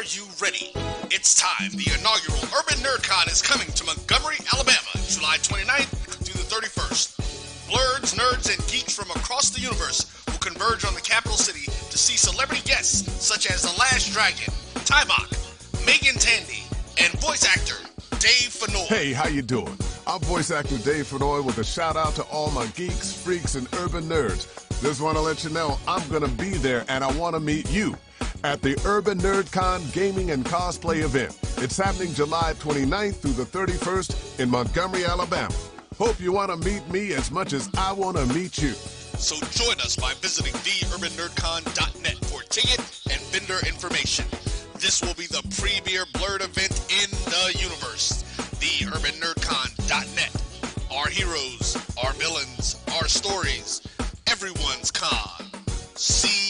Are you ready? It's time. The inaugural Urban NerdCon is coming to Montgomery, Alabama, July 29th through the 31st. Blerds, nerds, and geeks from across the universe will converge on the capital city to see celebrity guests such as The Last Dragon, Taimak, Megan Tandy, and voice actor Dave Fennoy. Hey, how you doing? I'm voice actor Dave Fennoy with a shout out to all my geeks, freaks, and urban nerds. Just want to let you know I'm going to be there and I want to meet you at the Urban NerdCon Gaming and Cosplay event. It's happening July 29th through the 31st in Montgomery, Alabama. Hope you want to meet me as much as I want to meet you. So join us by visiting theurbannerdcon.net for ticket and vendor information. This will be the premier Blerd event in the universe. Theurbannerdcon.net. Our heroes, our villains, our stories, everyone's con. See.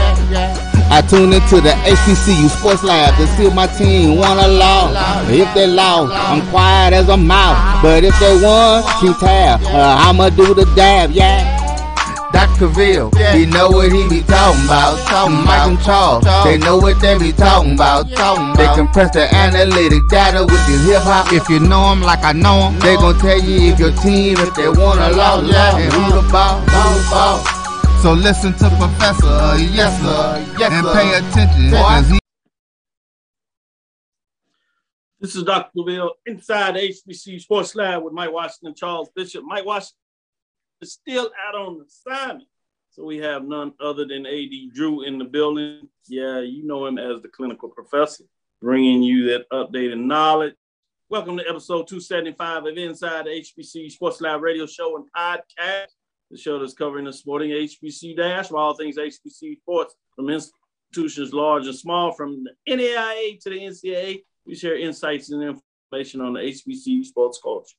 Yeah. Yeah. I tune into the HBCU Sports Lab to see if my team won or lost. If they lost, I'm quiet as a mouse. But if they won, keep tab. Uh, I'ma do the dab, yeah. Dr. Ville, he know what he be talking about. Mike and Charles, they know what they be talking about. They compress the analytic data with the hip hop. If you know them like I know them, they gon' tell you if your team, if they won or lost, and who the ball, who the ball. So listen to Professor, yes sir, yes, and pay attention. 'cause he This is Dr. Laville inside HBC Sports Lab with Mike Washington and Charles Bishop. Mike Washington is still out on assignment. So we have none other than AD Drew in the building. Yeah, you know him as the clinical professor, bringing you that updated knowledge. Welcome to episode 275 of Inside the HBC Sports Lab radio show and podcast. The show that's covering the sporting HBC dash for all things HBC sports from institutions large and small, from the NAIA to the NCAA. We share insights and information on the HBCU sports culture,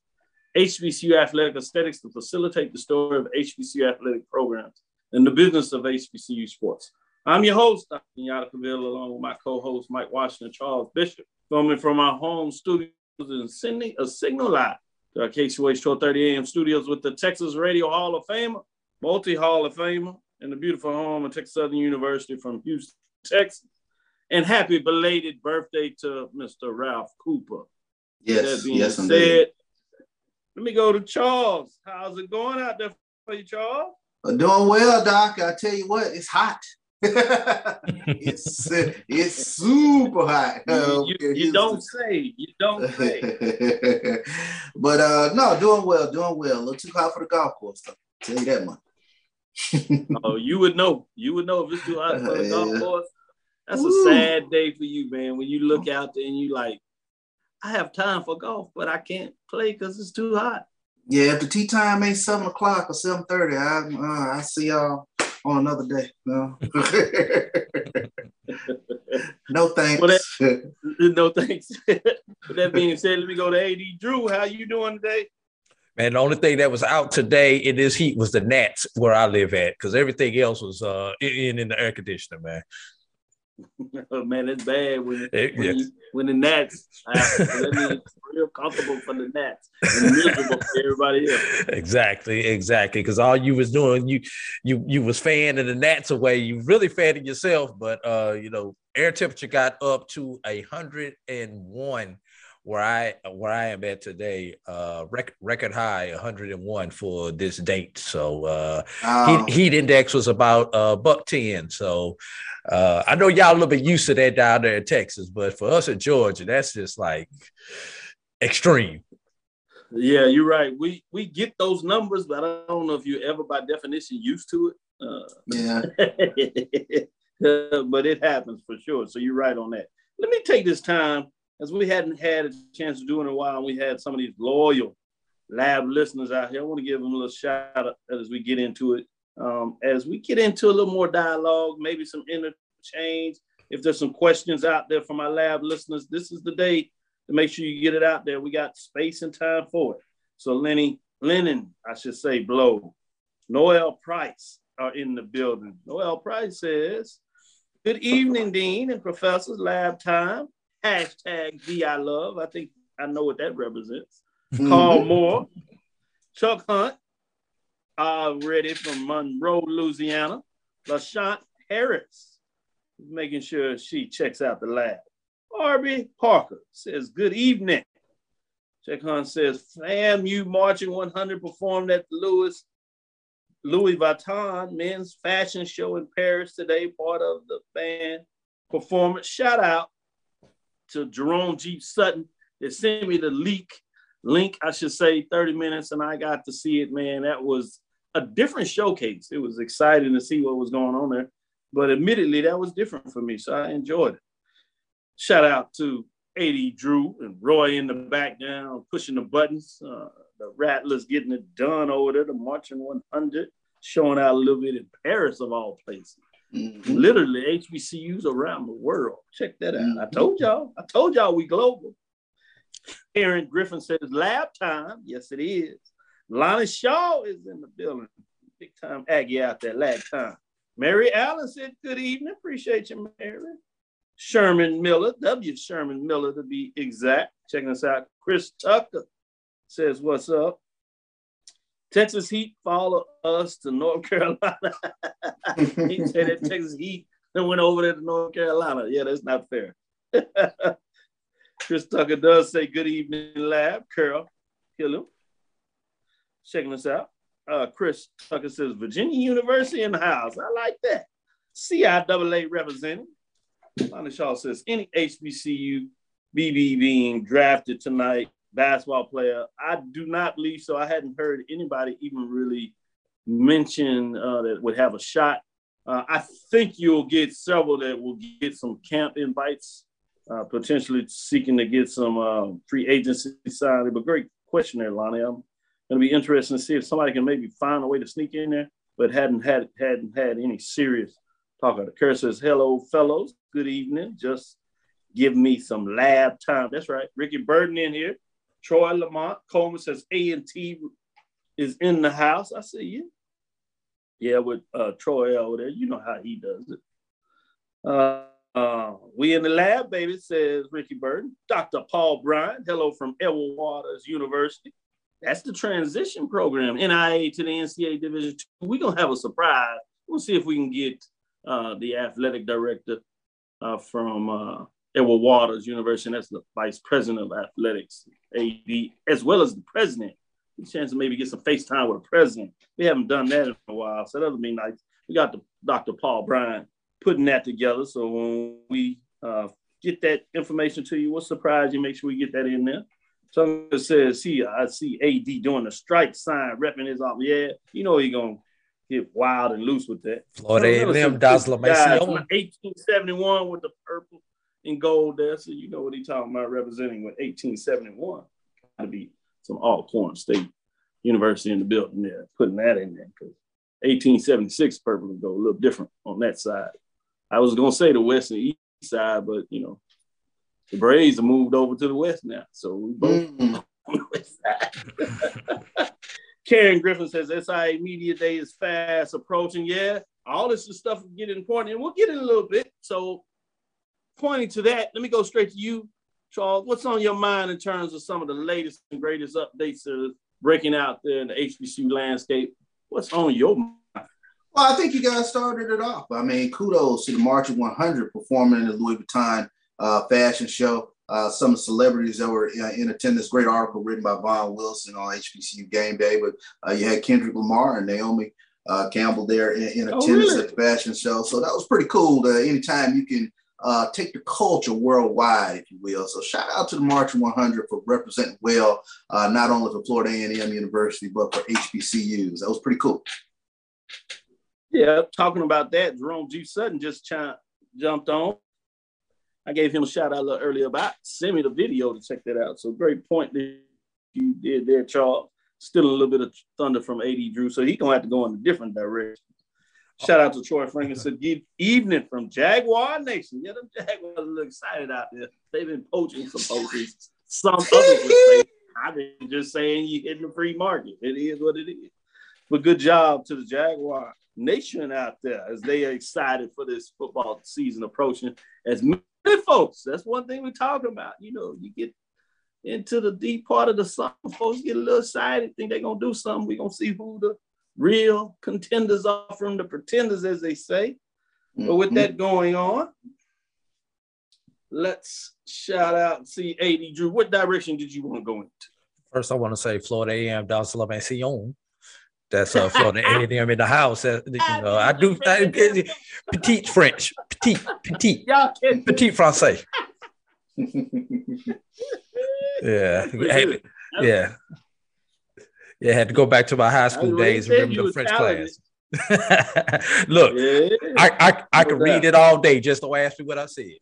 HBCU athletic aesthetics to facilitate the story of HBCU athletic programs and the business of HBCU sports. I'm your host, Dr. Yada Cavil, along with my co-host, Mike Washington, Charles Bishop, filming from our home studios in Sydney, a signal live to our KCOH 1230 AM studios with the Texas Radio Hall of Famer, multi-Hall of Famer, and the beautiful home of Texas Southern University from Houston, Texas. And happy belated birthday to Mr. Ralph Cooper. Yes, yes, said, indeed. let me go to Charles. How's it going out there for you, Charles? Uh, Doing well, Doc. I tell you what, it's hot. it's it's super hot. Uh, you, you- you don't say. You don't say. but uh no, doing well, doing well. A little too hot for the golf course. Though. Tell you that much. oh, you would know. You would know if it's too hot for the golf course. That's Woo. a sad day for you, man. When you look out there and you like, I have time for golf, but I can't play because it's too hot. Yeah, if the tee time ain't seven o'clock or seven thirty, I uh, I see y'all on another day. No, no thanks. Well, no thanks. With that being said, let me go to AD Drew. How you doing today? Man, the only thing that was out today in this heat was the gnats where I live at, because everything else was uh in in the air conditioner, man. Oh, man, it's bad when It- when, yes. you, when the gnats. that means real comfortable for the gnats and miserable for everybody else. Exactly, exactly. Because all you was doing, you you you was fanning the gnats away. You really fanning yourself, but uh, you know, air temperature got up to a hundred and one where I where I am at today. Uh, rec- record high, 101 for this date. So uh, heat, heat index was about uh buck 10 so uh i know y'all a little bit used to that down there in texas but for us in georgia that's just like extreme Yeah, you're right. We we get those numbers, but I don't know if you're ever by definition used to it. yeah. Uh, but it happens for sure. So you're right on that. Let me take this time, as we hadn't had a chance to do in a while, we had some of these loyal lab listeners out here. I want to give them a little shout out as we get into it. Um, as we get into a little more dialogue, maybe some interchange, If there's some questions out there for my lab listeners, this is the day to make sure you get it out there. We got space and time for it. So Lenny, Lennon, I should say, blow. Noel Price are in the building. Noel Price says, Good evening, Dean and professors, lab time. Hashtag VI love. I think I know what that represents. Mm-hmm. Carl Moore, Chuck Hunt, already from Monroe, Louisiana. LaShant Harris, making sure she checks out the lab. Arby Parker says, Good evening. Chuck Hunt says, Fam, you Marching 100 performed at the Louis Louis Vuitton men's fashion show in Paris today, part of the band performance. Shout out to Jerome G. Sutton that sent me the leak link, I should say, 30 minutes, and I got to see it, man. That was a different showcase. It was exciting to see what was going on there. But admittedly, that was different for me. So I enjoyed it. Shout out to AD Drew and Roy in the back pushing the buttons. Uh, the Rattlers getting it done over there, the Marching 100, showing out a little bit in Paris of all places. Mm-hmm. Literally HBCUs around the world. Check that out. Mm-hmm. I told y'all. I told y'all we global. Aaron Griffin says lab time. Yes, it is. Lonnie Shaw is in the building. Big time Aggie out there, lab time. Mary Allen said, Good evening. Appreciate you, Mary. Sherman Miller, W. Sherman Miller to be exact. Checking us out. Chris Tucker says, What's up? Texas Heat follow us to North Carolina. he said that Texas Heat then went over there to North Carolina. Yeah, that's not fair. Chris Tucker does say good evening, lab. Carol, kill. Checking us out. Uh, Chris Tucker says Virginia University in the house. I like that. CIAA representing. Lonnie Shaw says any HBCU BB being drafted tonight basketball player. I do not believe so. I hadn't heard anybody even really mention uh, that would have a shot. Uh, I think you'll get several that will get some camp invites, uh, potentially seeking to get some uh, free agency signed. But great question there, Lonnie. I'm going to be interested to see if somebody can maybe find a way to sneak in there, but hadn't had hadn't had any serious talk. The Kerr says, "Hello, fellows. Good evening. Just give me some lab time." That's right. Ricky Burden in here. Troy Lamont Coleman says A&T is in the house. I see you. Yeah, with uh, Troy over there. You know how he does it. Uh, uh, we in the lab, baby, says Ricky Burton. Dr. Paul Bryant, hello from Edward Waters University. That's the transition program, NAIA to the NCAA Division Two. We're to have a surprise. We'll see if we can get uh, the athletic director uh, from uh, Edward Waters University, and that's the vice president of athletics, AD, as well as the president. Chance to maybe get some FaceTime with the president. We haven't done that in a while, so that'll be nice. We got the Dr. Paul Bryant putting that together. So when we uh, get that information to you, we'll surprise you. Make sure we get that in there. Someone says, see, I see AD doing the strike sign, repping his off. Yeah, you know he's gonna get wild and loose with that. Florida A&M Dazzler 1871 with the purple in gold there. So you know what he's talking about representing with 1871. Got to be some Alcorn State University in the building there, putting that in there because 1876 purple would go a little different on that side. I was gonna say the west and east side, but you know, the Braves have moved over to the west now. So we both mm. on the west side. Karen Griffin says SIAC Media Day is fast approaching. Yeah, all this is stuff getting important, and we'll get in a little bit. So pointing to that, let me go straight to you, Charles. What's on your mind in terms of some of the latest and greatest updates that are breaking out there in the HBCU landscape? What's on your mind? Well, I think you guys started it off. I mean, kudos to the Marching 100 performing in the Louis Vuitton uh, fashion show. Uh, some celebrities that were uh, in attendance. Great article written by Vaughn Wilson on HBCU Game Day. But uh, you had Kendrick Lamar and Naomi uh, Campbell there in, in oh, attendance oh, really? at the fashion show. So that was pretty cool. To, anytime you can uh, take the culture worldwide, if you will. So shout out to the Marching 100 for representing well, uh, not only for Florida A&M University, but for HBCUs. That was pretty cool. Yeah, talking about that, Jerome G. Sutton just ch- jumped on. I gave him a shout out a little earlier about send me the video to check that out. So great point that you did there, Charles. Still a little bit of thunder from AD Drew, so he gonna have to go in a different direction. Shout out to Troy Franklin. Said good evening from Jaguar Nation. Yeah, them Jaguars look excited out there. They've been poaching some poachers. Some others would I've been just saying you hitting the free market. It is what it is. But good job to the Jaguar Nation out there as they are excited for this football season approaching. As many folks, that's one thing we're talking about. You know, you get into the deep part of the summer, folks get a little excited, think they're gonna do something. We're gonna see who the real contenders are from the pretenders, as they say. Mm-hmm. But with that going on, let's shout out and see AD Drew. What direction did you want to go into? First, I want to say Florida AM, Dallas La Maison. That's uh, Florida A&M in the house. Uh, you know, I do I, petite French, petite, petite, petite Francais. yeah, yeah. Yeah, I had to go back to my high school days and remember the French class. Look, yeah. I I, I can read it all day. Just don't ask me what I said.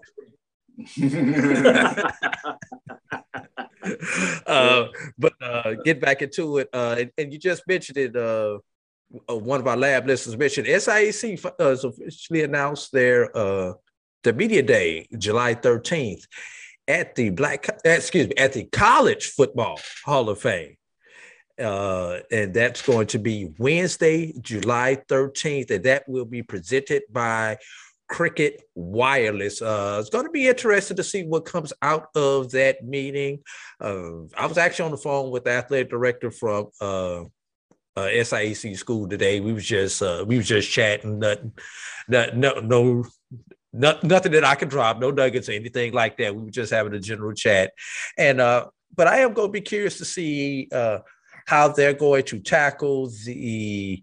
uh, but uh, get back into it. Uh, and, and, you just mentioned it. Uh, uh one of our lab listeners mentioned SIAC uh, has officially announced their uh, the media day, July 13th, at the Black, excuse me, at the College Football Hall of Fame. Uh, and that's going to be Wednesday, July 13th, and that will be presented by Cricket Wireless. Uh, it's going to be interesting to see what comes out of that meeting. Uh, I was actually on the phone with the athletic director from uh, uh, SIAC school today. We was just uh, we was just chatting. Nothing, no, no, no, no, nothing that I could drop. No nuggets or anything like that. We were just having a general chat, and but I am going to be curious to see how they're going to tackle the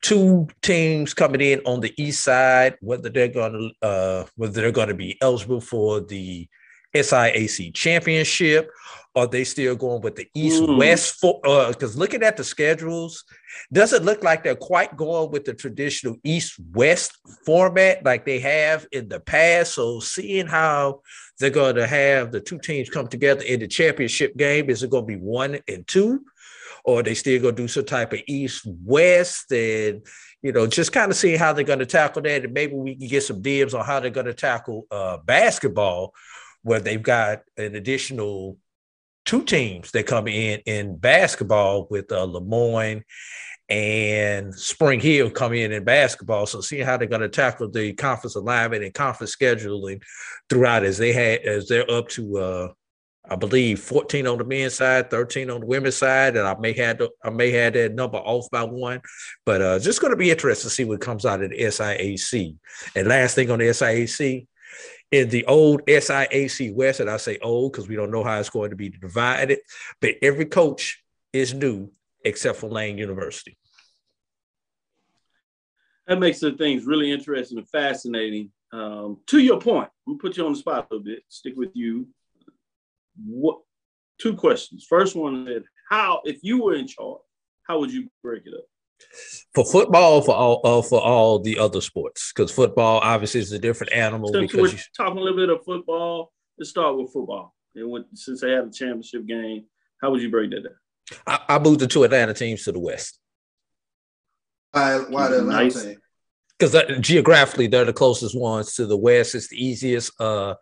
two teams coming in on the east side, whether they're going to uh, whether they're going to be eligible for the SIAC championship, or they still going with the East West? Because uh, looking at the schedules, doesn't look like they're quite going with the traditional East West format like they have in the past. So seeing how they're going to have the two teams come together in the championship game, is it going to be one and two? Or they still gonna do some type of east west and you know just kind of see how they're to tackle that and maybe we can get some dibs on how they're to tackle uh, basketball where they've got an additional two teams that come in in basketball with uh, LeMoyne and Spring Hill come in in basketball. So seeing how they're going to tackle the conference alignment and conference scheduling throughout as they had as they're up to uh, I believe 14 on the men's side, 13 on the women's side, and I may have the, I may have that number off by one, but uh, just going to be interesting to see what comes out of the SIAC. And last thing on the SIAC, in the old SIAC West, and I say old because we don't know how it's going to be divided, but every coach is new except for Lane University. That makes the things really interesting and fascinating. Um, to your point, I'm put you on the spot a little bit. Stick with you what two questions. First one is how, if you were in charge, how would you break it up? For football, for all uh, for all the other sports, because football obviously is a different animal. Since because we're you... talking a little bit of football, let's start with football. And when, since they had a championship game, how would you break that down? I, I moved the two Atlanta teams to the west. Why, why the Atlanta nice. team? Because geographically, they're the closest ones to the west. It's the easiest. Uh,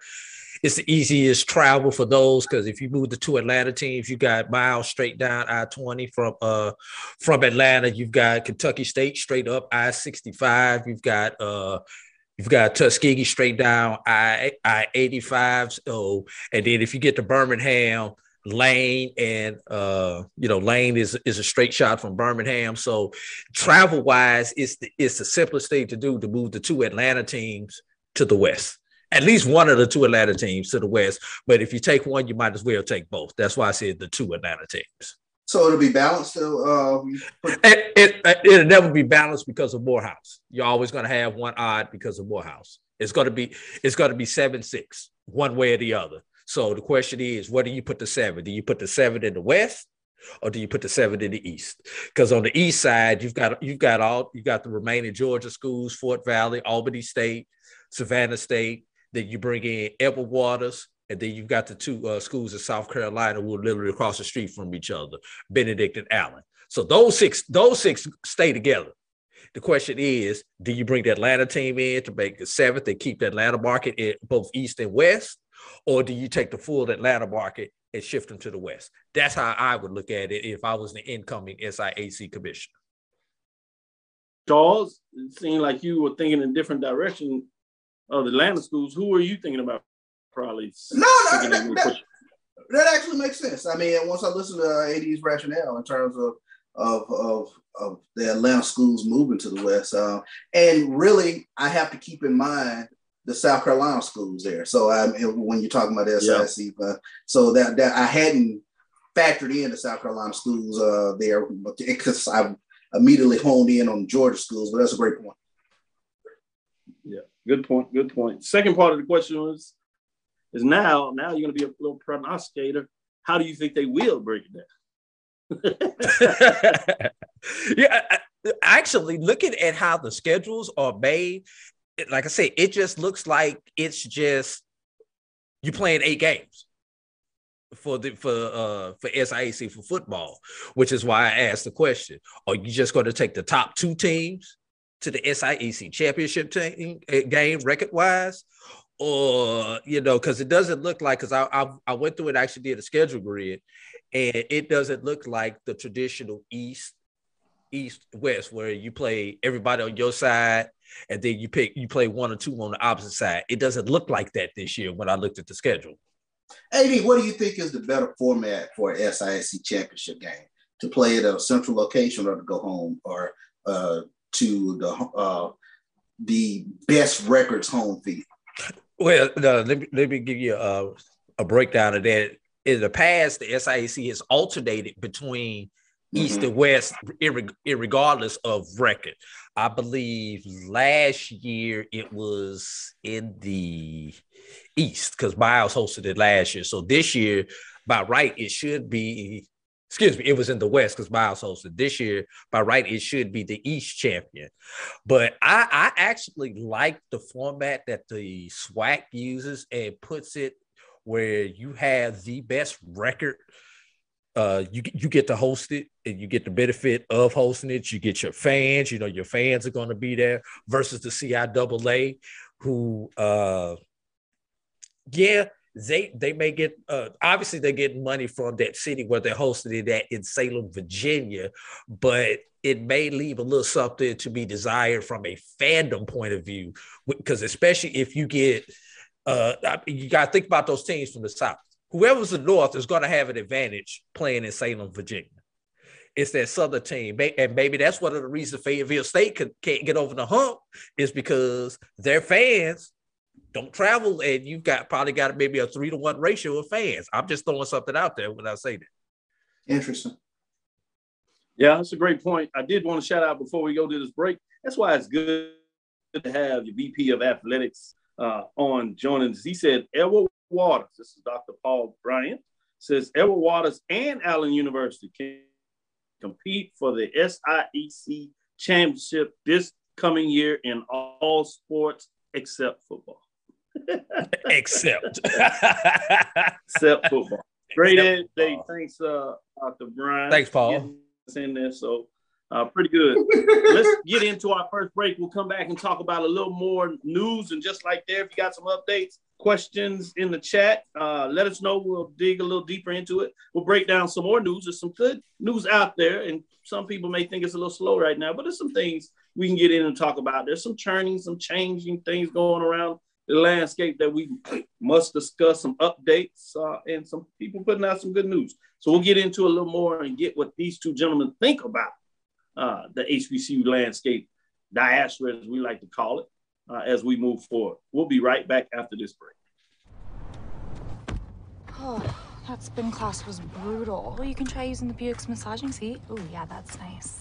it's the easiest travel for those because if you move the two Atlanta teams, you got miles straight down I twenty from uh from Atlanta. You've got Kentucky State straight up I sixty five. You've got uh You've got Tuskegee straight down I I eighty five. So and then if you get to Birmingham, Lane and uh you know Lane is is a straight shot from Birmingham. So travel wise, it's the it's the simplest thing to do to move the two Atlanta teams to the west at least one of the two Atlanta teams to the west. But if you take one, you might as well take both. That's why I said the two Atlanta teams. So it'll be balanced. Um, it, it, it'll never be balanced because of Morehouse. You're always going to have one odd because of Morehouse. It's going to be it's going to be seven six one way or the other. So the question is, where do you put the seven? Do you put the seven in the west, or do you put the seven in the east? Because on the east side, you've got you've got all you've got the remaining Georgia schools, Fort Valley, Albany State, Savannah State, then you bring in Edward Waters, and then you've got the two uh, schools in South Carolina who are literally across the street from each other, Benedict and Allen. So those six, those six stay together. The question is, do you bring the Atlanta team in to make the seventh and keep the Atlanta market in both East and West? Or do you take the full Atlanta market and shift them to the West? That's how I would look at it if I was the incoming SIAC commissioner. Charles, it seemed like you were thinking in a different direction of the Atlanta schools. Who are you thinking about probably? No, no, that, that, that, actually makes sense. I mean, once I listen to AD's rationale in terms of of of, of the Atlanta schools moving to the West, uh, and really, I have to keep in mind the South Carolina schools there. So I when you're talking about the SIC, yeah. uh, so that that I hadn't factored in the South Carolina schools uh, there because I immediately honed in on Georgia schools. But that's a great point. Yeah, good point. Good point. Second part of the question was is now now you're going to be a little prognosticator. How do you think they will break it down? yeah, actually, looking at how the schedules are made, like I said, it just looks like it's just you playing eight games for the for uh for SIAC for football, which is why I asked the question: Are you just going to take the top two teams to the SIAC championship eh, game record wise, or you know, because it doesn't look like because I, I I went through and actually did a schedule grid, and it doesn't look like the traditional East East West where you play everybody on your side and then you pick you play one or two on the opposite side. It doesn't look like that this year when I looked at the schedule. AD, what do you think is the better format for a SIAC championship game? To play at a central location or to go home or uh, to the uh, the best records home field? Well, no, let, me, let me give you a, a breakdown of that. In the past, the SIAC has alternated between mm-hmm. East and West, regardless of record. I believe last year it was in the East because Miles hosted it last year. So this year, by right, it should be. Excuse me, it was in the West because Miles hosted. This year, by right, it should be the East champion. But I, I actually like the format that the SWAC uses and puts it where you have the best record uh, you you get to host it and you get the benefit of hosting it. You get your fans, you know, your fans are going to be there versus the CIAA, who, uh, yeah, they they may get uh, obviously they're getting money from that city where they're hosting it at in Salem, Virginia, but it may leave a little something to be desired from a fandom point of view, because especially if you get uh, you got to think about those teams from the south whoever's the North is going to have an advantage playing in Salem, Virginia. It's that Southern team, and maybe that's one of the reasons Fayetteville State can't get over the hump is because their fans don't travel, and you've got probably got maybe a three to one ratio of fans. I'm just throwing something out there when I say that. Interesting. Yeah, that's a great point. I did want to shout out before we go to this break. That's why it's good to have your VP of Athletics uh, on joining us. He said, Edward Waters, this is Dr. Paul Bryant, says Edward Waters and Allen University can compete for the SIAC championship this coming year in all sports except football. Except except football. Great except day. Thanks, uh, Dr. Bryant. Thanks, Paul. In there, so uh, pretty good. Let's get into our first break. We'll come back and talk about a little more news and just like there, if you got some updates, questions in the chat, uh, let us know. We'll dig a little deeper into it. We'll break down some more news. There's some good news out there, and some people may think it's a little slow right now, but there's some things we can get in and talk about. There's some churning, some changing things going around the landscape that we must discuss, some updates, uh, and some people putting out some good news. So we'll get into a little more and get what these two gentlemen think about uh, the HBCU landscape diaspora, as we like to call it, uh, as we move forward. We'll be right back after this break. Oh, that spin class was brutal. Well, you can try using the Buick's massaging seat. Oh, yeah, that's nice.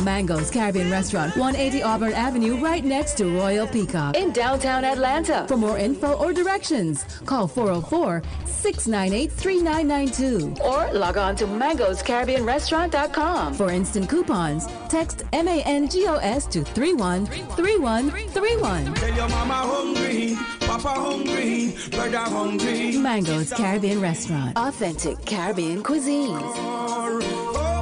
Mango's Caribbean Restaurant, 180 Auburn Avenue, right next to Royal Peacock. In downtown Atlanta. For more info or directions, call 404 698 3992. Or log on to mangoscaribbeanrestaurant.com. For instant coupons, text MANGOS to 313131. Tell your mama hungry, papa hungry, brother hungry. Mango's Caribbean Restaurant. Authentic Caribbean cuisines.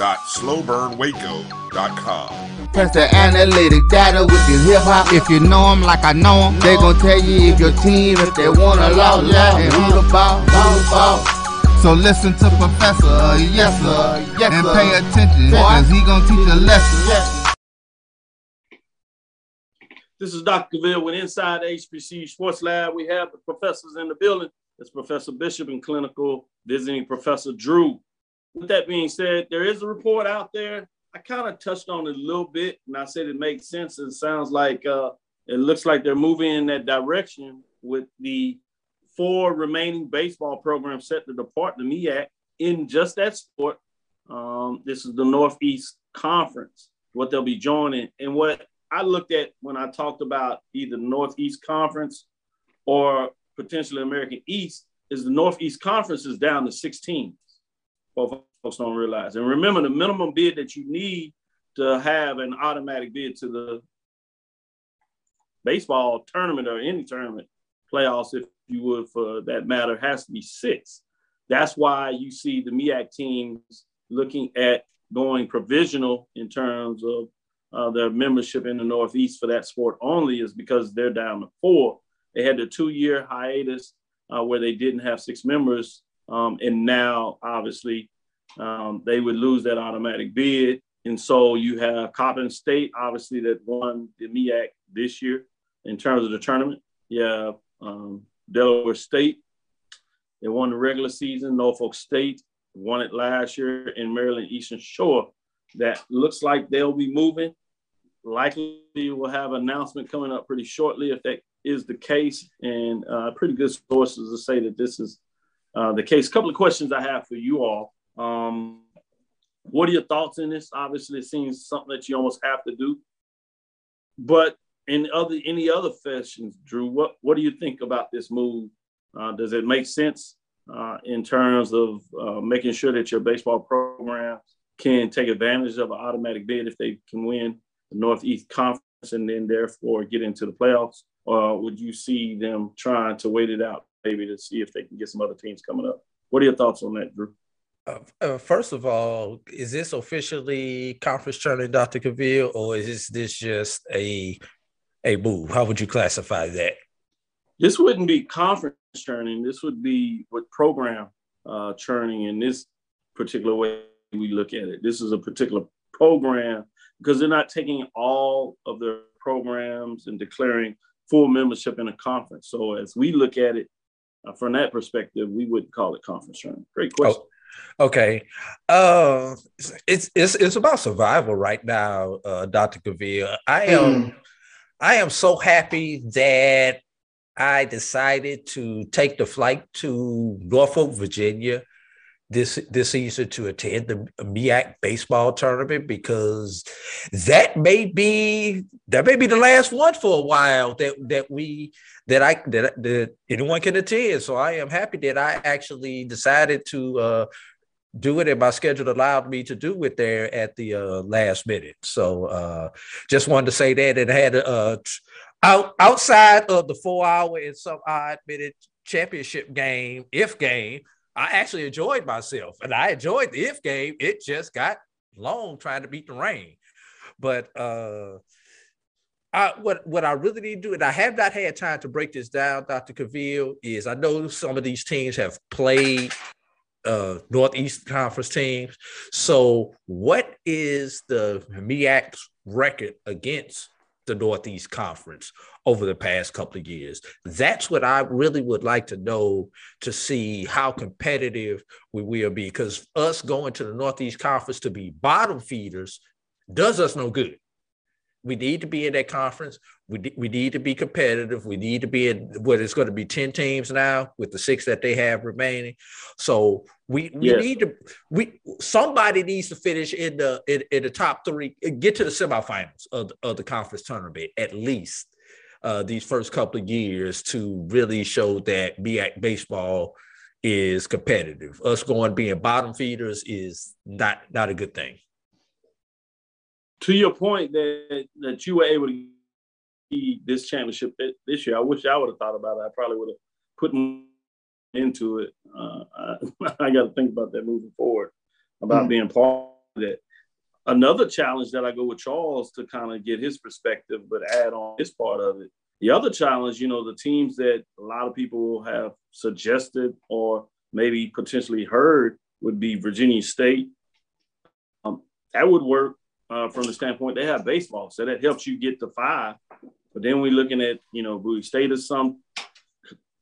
www.slowburnwaco.com. Press the analytic data with your hip hop. If you know them like I know them, they gon' tell you if your team, if they wanna lose, and who the ball, who the ball. So listen to Professor, uh, yes sir, yes, and pay attention, cause he gon' teach a lesson. This is Dr. Cavil with Inside HBC Sports Lab. We have the professors in the building. It's Professor Bishop and clinical visiting Professor Drew. With that being said, there is a report out there. I kind of touched on it a little bit, and I said it makes sense. It sounds like uh, it looks like they're moving in that direction with the four remaining baseball programs set to depart the MEAC in just that sport. Um, this is the Northeast Conference, what they'll be joining. And what I looked at when I talked about either Northeast Conference or potentially American East is the Northeast Conference is down to 16. Folks don't realize. And remember, the minimum bid that you need to have an automatic bid to the baseball tournament or any tournament playoffs, if you would, for that matter, has to be six. That's why you see the MEAC teams looking at going provisional in terms of uh, their membership in the Northeast for that sport only, is because they're down to four. They had the two-year hiatus uh, where they didn't have six members, um, and now obviously um, they would lose that automatic bid. And so you have Coppin State, obviously, that won the MEAC this year in terms of the tournament. Have um, Delaware State, they won the regular season. Norfolk State won it last year, in Maryland Eastern Shore. That looks like they'll be moving. Likely we'll have an announcement coming up pretty shortly if that is the case, and uh, pretty good sources to say that this is uh, the case. A couple of questions I have for you all. Um, what are your thoughts in this? Obviously, it seems something that you almost have to do. But in other any other fashions, Drew, what what do you think about this move? Uh, does it make sense uh, in terms of uh, making sure that your baseball program can take advantage of an automatic bid if they can win the Northeast Conference and then therefore get into the playoffs? Or would you see them trying to wait it out maybe to see if they can get some other teams coming up? What are your thoughts on that, Drew? Uh, uh, first of all, is this officially conference tournament, Dr. Cavil, or is this just a a move? How would you classify that? This wouldn't be conference churning. This would be what program uh, churning in this particular way we look at it. This is a particular program because they're not taking all of their programs and declaring full membership in a conference. So as we look at it uh, from that perspective, we wouldn't call it conference room. Great question. Oh. Okay, uh, it's it's it's about survival right now, uh, Doctor Cavil. I am mm. I am so happy that I decided to take the flight to Norfolk, Virginia this this season to attend the MEAC baseball tournament because that may be that may be the last one for a while that that we that I that, that anyone can attend. So I am happy that I actually decided to uh, do it, and my schedule allowed me to do it there at the uh, last minute. So uh, just wanted to say that it had uh, out outside of the four hour and some odd minute championship game, if game. I actually enjoyed myself, and I enjoyed the if game. It just got long trying to beat the rain, but uh, I, what what I really need to do, and I have not had time to break this down, Dr. Cavil, is I know some of these teams have played uh, Northeast Conference teams. So, what is the MEAC's record against the Northeast Conference over the past couple of years? That's what I really would like to know to see how competitive we will be. Because us going to the Northeast Conference to be bottom feeders does us no good. We need to be in that conference. We, we need to be competitive. We need to be in what it's going to be 10 teams now with the six that they have remaining. So we we yes. need to we somebody needs to finish in the in, in, the top three, get to the semifinals of the, of the conference tournament at least uh, these first couple of years to really show that MEAC baseball is competitive. Us going being bottom feeders is not not a good thing to your point that that you were able to this championship this year, I wish I would have thought about it. I probably would have put into it. Uh, I, I got to think about that moving forward about mm being part of that. Another challenge that I go with Charles to kind of get his perspective, but add on his part of it. The other challenge, you know, the teams that a lot of people have suggested or maybe potentially heard would be Virginia State. Um, that would work uh, from the standpoint they have baseball, so that helps you get to five. But then we're looking at you know Bowie State is some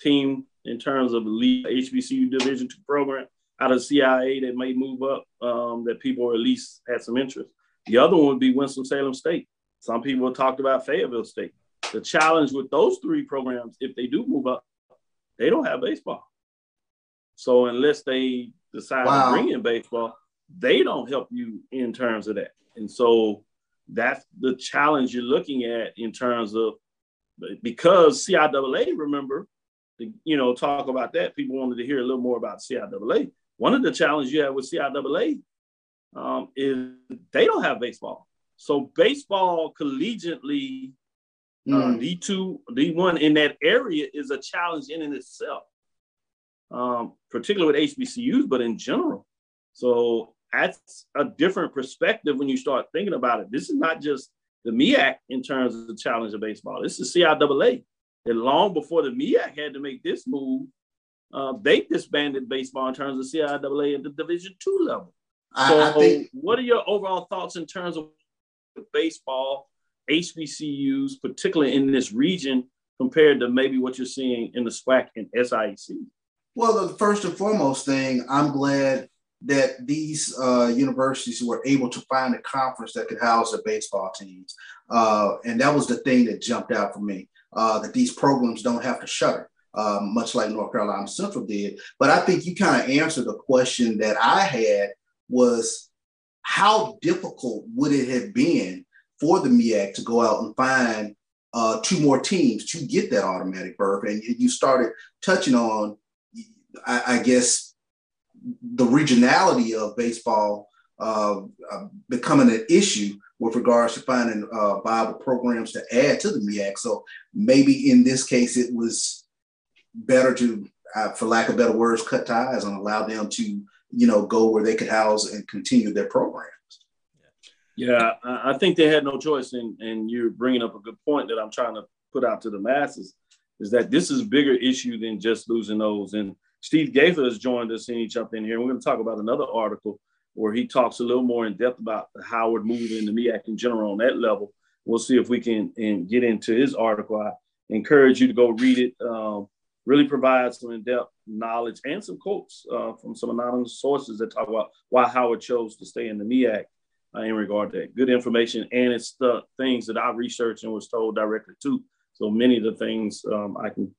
team in terms of the HBCU Division two program out of CIA that may move up um, that people at least had some interest. The other one would be Winston Salem State. Some people talked about Fayetteville State. The challenge with those three programs, if they do move up, they don't have baseball. So unless they decide wow. to bring in baseball, they don't help you in terms of that. And so that's the challenge you're looking at in terms of because CIAA, remember, you know, talk about that. People wanted to hear a little more about CIAA. One of the challenges you have with CIAA um, is they don't have baseball. So baseball collegiately, mm. uh, hmm. D2, D1 in that area is a challenge in and itself, um, particularly with HBCUs, but in general. So that's a different perspective when you start thinking about it. This is not just the MEAC in terms of the challenge of baseball. This is CIAA. And long before the MEAC had to make this move, uh, they disbanded baseball in terms of CIAA at the Division two level. So, I, I think, what are your overall thoughts in terms of baseball, HBCUs, particularly in this region, compared to maybe what you're seeing in the SWAC and SIAC? Well, the first and foremost thing, I'm glad that these uh, universities were able to find a conference that could house their baseball teams. Uh, and that was the thing that jumped out for me, uh, that these programs don't have to shutter. Uh, much like North Carolina Central did. But I think you kind of answered the question that I had was how difficult would it have been for the MEAC to go out and find uh, two more teams to get that automatic berth? And you started touching on, I, I guess, the regionality of baseball uh, uh, becoming an issue with regards to finding uh, viable programs to add to the MEAC. So maybe in this case, it was better to, uh, for lack of better words, cut ties and allow them to, you know, go where they could house and continue their programs. Yeah, I think they had no choice. And, and you're bringing up a good point that I'm trying to put out to the masses is that this is a bigger issue than just losing those. And Steve Gaither has joined us and he jumped in here. We're going to talk about another article where he talks a little more in depth about the Howard move in the MEAC in general on that level. We'll see if we can and get into his article. I encourage you to go read it. Um, really provides some in-depth knowledge and some quotes uh, from some anonymous sources that talk about why Howard chose to stay in the MEAC uh, in regard to that. Good information, and it's the things that I researched and was told directly to. So many of the things um, I can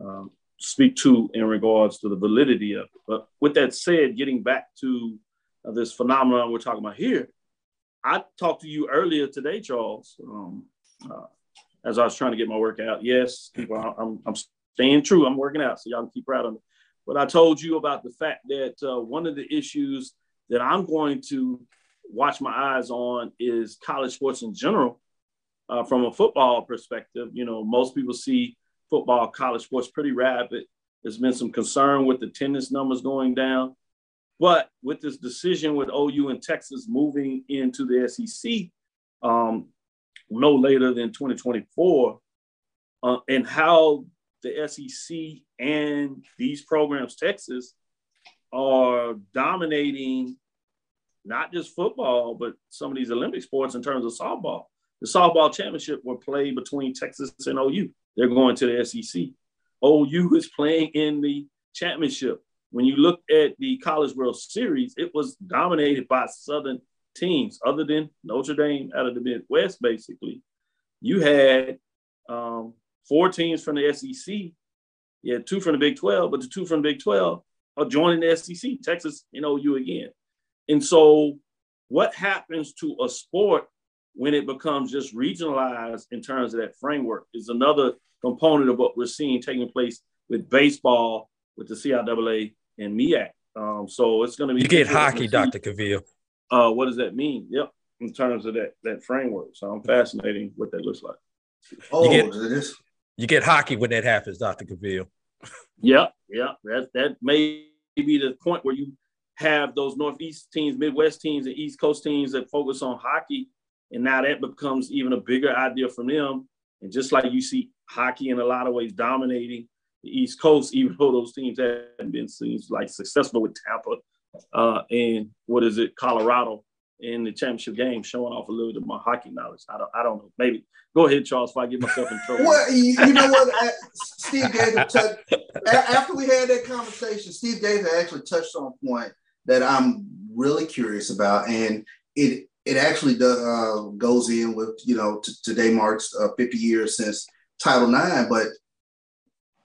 um, speak to in regards to the validity of it. But with that said, getting back to uh, this phenomenon we're talking about here, I talked to you earlier today, Charles, um, uh, as I was trying to get my workout. Yes, I'm, I'm staying true. I'm working out, so y'all can keep proud of me. but I told you about the fact that uh, one of the issues that I'm going to watch my eyes on is college sports in general. Uh, from a football perspective, you know, most people see football, college sports pretty rapid. There's been some concern with the attendance numbers going down. But with this decision with OU and Texas moving into the SEC um, no later than 2024, uh, and how the SEC and these programs, Texas, are dominating not just football, but some of these Olympic sports in terms of softball. The softball championship were played between Texas and OU. They're going to the SEC. OU is playing in the championship. When you look at the College World Series, it was dominated by Southern teams, other than Notre Dame out of the Midwest, basically. You had um, four teams from the SEC. You had two from the Big 12, but the two from the Big 12 are joining the SEC, Texas and OU again. And so, what happens to a sport when it becomes just regionalized in terms of that framework is another component of what we're seeing taking place with baseball, with the CIAA and MEAC. Um, so it's going to be. You get hockey, Dr. Cavil. Uh, what does that mean? Yep, in terms of that that framework. So I'm fascinating what that looks like. Oh, you get, it is. You get hockey when that happens, Dr. Cavil. yep, yep. That that may be the point where you have those Northeast teams, Midwest teams, and East Coast teams that focus on hockey. And now that becomes even a bigger idea for them. And just like you see hockey in a lot of ways dominating the East Coast, even though those teams haven't been seems like successful with Tampa uh, and what is it, Colorado in the championship game, showing off a little bit of my hockey knowledge. I don't, I don't know. Maybe go ahead, Charles, if I get myself in trouble. Well, you, you know what, uh, Steve Davis. Touched, after we had that conversation, Steve Davis actually touched on a point that I'm really curious about, and it it actually does, uh, goes in with you know t- today marks uh, 50 years since Title IX, but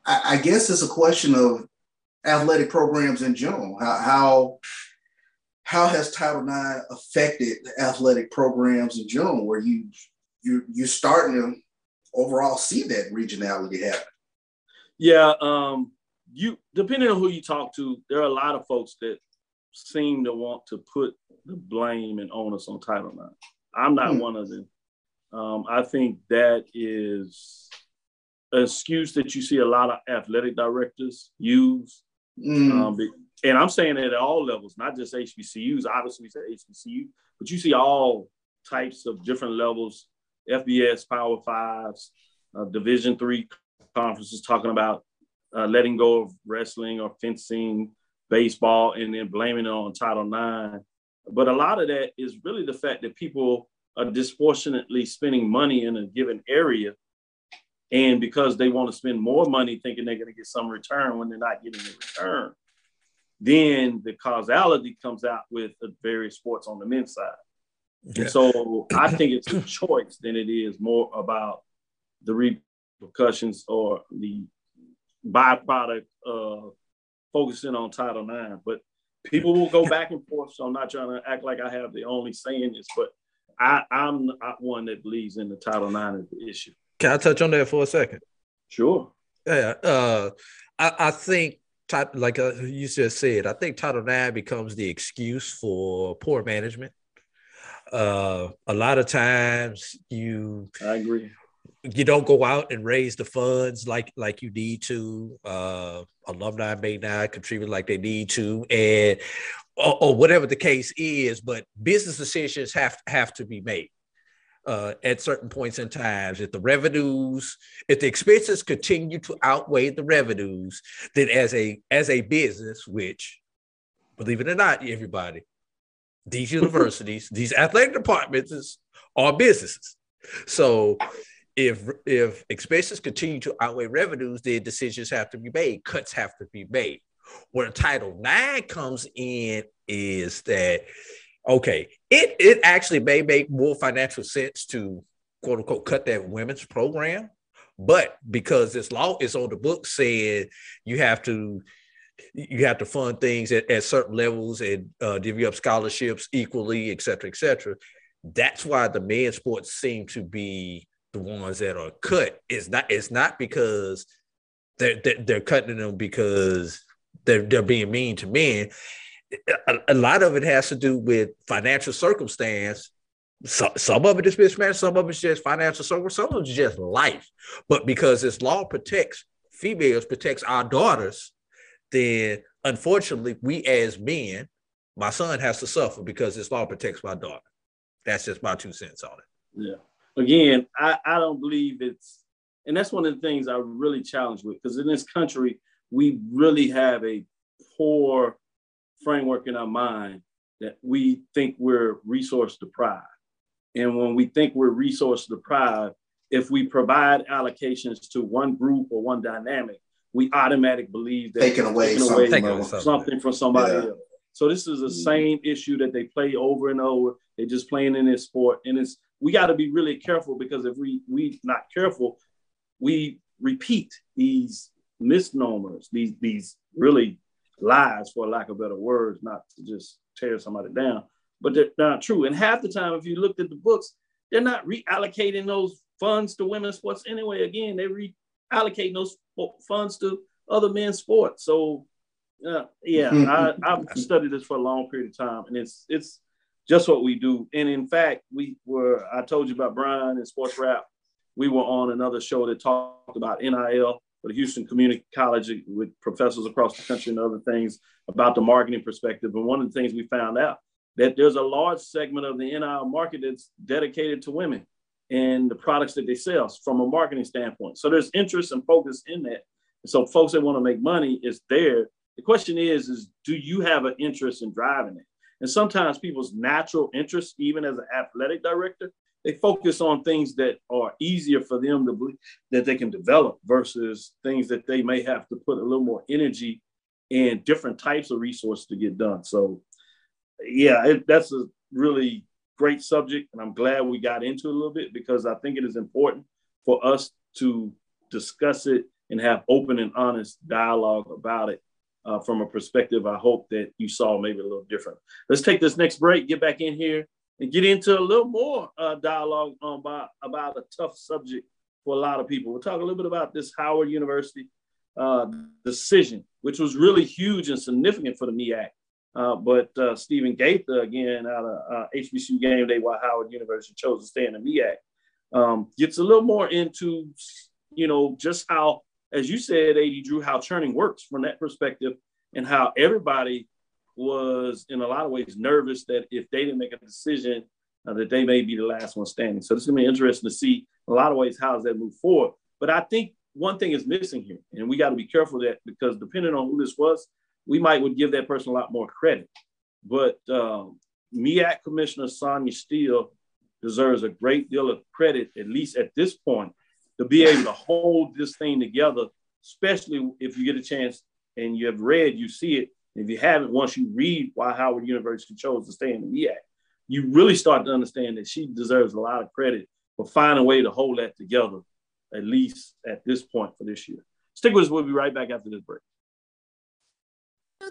I, I, guess it's a question of athletic programs in general. How how, how has Title IX affected the athletic programs in general, where you you you're starting to overall see that regionality happen? Yeah, um, you depending on who you talk to, there are a lot of folks that seem to want to put the blame and onus on Title IX. I'm not hmm. one of them. Um, I think that is an excuse that you see a lot of athletic directors use. Mm. Um, and I'm saying it at all levels, not just HBCUs. Obviously, we say HBCU, but you see all types of different levels, FBS, Power Fives, uh, Division three conferences talking about uh, letting go of wrestling or fencing, baseball, and then blaming it on Title IX. But a lot of that is really the fact that people are disproportionately spending money in a given area. And because they want to spend more money thinking they're going to get some return when they're not getting a return, then the causality comes out with the various sports on the men's side. Yeah. And so I think it's a choice than it is more about the repercussions or the byproduct of focusing on Title IX. But people will go back and forth. So I'm not trying to act like I have the only saying this, but I, I'm not one that believes in the Title IX as the issue. Can I touch on that for a second? Sure. Yeah. Uh, I, I think, like uh, you just said, I think Title IX becomes the excuse for poor management. Uh, a lot of times you, I agree you don't go out and raise the funds like like you need to. Uh, alumni may not contribute like they need to, and or, or, whatever the case is. But business decisions have have to be made uh, at certain points in times. If the revenues, if the expenses continue to outweigh the revenues, then as a as a business, which believe it or not, everybody, these universities, these athletic departments are businesses. So if if expenses continue to outweigh revenues, then decisions have to be made, cuts have to be made. Where Title IX comes in is that okay, it it actually may make more financial sense to quote unquote cut that women's program, but because this law is on the book saying you have to you have to fund things at, at certain levels and uh, divvy up scholarships equally, et cetera, et cetera. That's why the men's sports seem to be the ones that are cut. It's not. It's not because they're they're, they're cutting them because they're, they're being mean to men. A, a lot of it has to do with financial circumstance. So, some of it is mismatch, some of it's just financial circumstance, some of it's just life. But because this law protects females, protects our daughters, then unfortunately, we as men, my son has to suffer because this law protects my daughter. That's just my two cents on it. Yeah. Again, I, I don't believe it's, and that's one of the things I really challenge with because in this country, we really have a poor framework in our mind that we think we're resource deprived. And when we think we're resource deprived, if we provide allocations to one group or one dynamic, we automatically believe that taking away, taking away something, something, something from somebody yeah. else. So this is the mm-hmm. same issue that they play over and over. They're just playing in this sport, and it's we got to be really careful because if we we not careful, we repeat these misnomers, these these really lies, for lack of better words, not to just tear somebody down, but they're not true. And half the time, if you looked at the books, they're not reallocating those funds to women's sports anyway. Again, they reallocating those funds to other men's sports. So, uh, yeah, I, I've studied this for a long period of time, and it's it's just what we do. And in fact, we were I told you about Brian and Sports Wrap. We were on another show that talked about NIL for the Houston Community College with professors across the country and other things about the marketing perspective. And one of the things we found out that there's a large segment of the NIL market that's dedicated to women and the products that they sell from a marketing standpoint. So there's interest and focus in that. And so folks that want to make money is there. The question is, is do you have an interest in driving it? And sometimes people's natural interest, even as an athletic director, they focus on things that are easier for them to believe that they can develop versus things that they may have to put a little more energy and different types of resources to get done. So, yeah, it, that's a really great subject, and I'm glad we got into it a little bit because I think it is important for us to discuss it and have open and honest dialogue about it uh, from a perspective I hope that you saw maybe a little different. Let's take this next break, get back in here, and get into a little more uh, dialogue about, about a tough subject for a lot of people. We'll talk a little bit about this Howard University uh, decision, which was really huge and significant for the MEAC. Uh, but uh, Stephen Gaither, again, out of uh, HBCU Game Day, while Howard University chose to stay in the MEAC, um, gets a little more into, you know, just how, as you said, AD Drew, how churning works from that perspective and how everybody was in a lot of ways nervous that if they didn't make a decision, uh, that they may be the last one standing. So this is gonna be interesting to see a lot of ways how does that move forward. But I think one thing is missing here, and we got to be careful that because depending on who this was, we might would give that person a lot more credit. But um, Commissioner Sonja Stills deserves a great deal of credit, at least at this point, to be able to hold this thing together, especially if you get a chance and you have read, you see it. If you haven't, once you read why Howard University chose to stay in the MEAC, you really start to understand that she deserves a lot of credit for finding a way to hold that together, at least at this point for this year. Stick with us. We'll be right back after this break.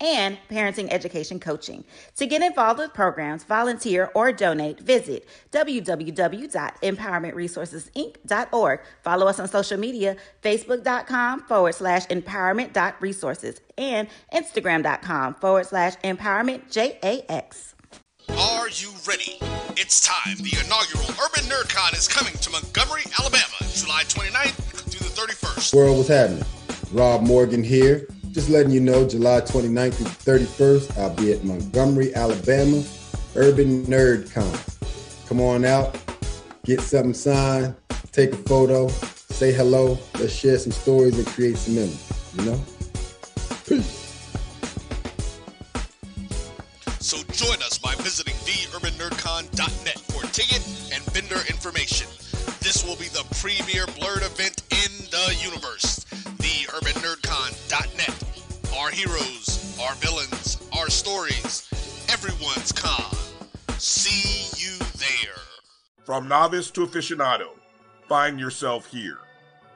and parenting education coaching. To get involved with programs, volunteer, or donate, visit www.empowermentresourcesinc.org. Follow us on social media, facebook.com forward slash empowerment.resources and instagram.com forward slash empowermentjax. Are you ready? It's time. The inaugural Urban NerdCon is coming to Montgomery, Alabama, July 29th through the 31st. World, what's happening? Rob Morgan here just letting you know, July 29th through 31st, I'll be at Montgomery, Alabama, Urban Nerd Con. Come on out, get something signed, take a photo, say hello, let's share some stories and create some memories, you know? Peace. So join us by visiting theurbannerdcon.net for ticket and vendor information. This will be the premier Blerd event in the universe. Heroes, our villains, our stories, everyone's con. See you there. From novice to aficionado, find yourself here.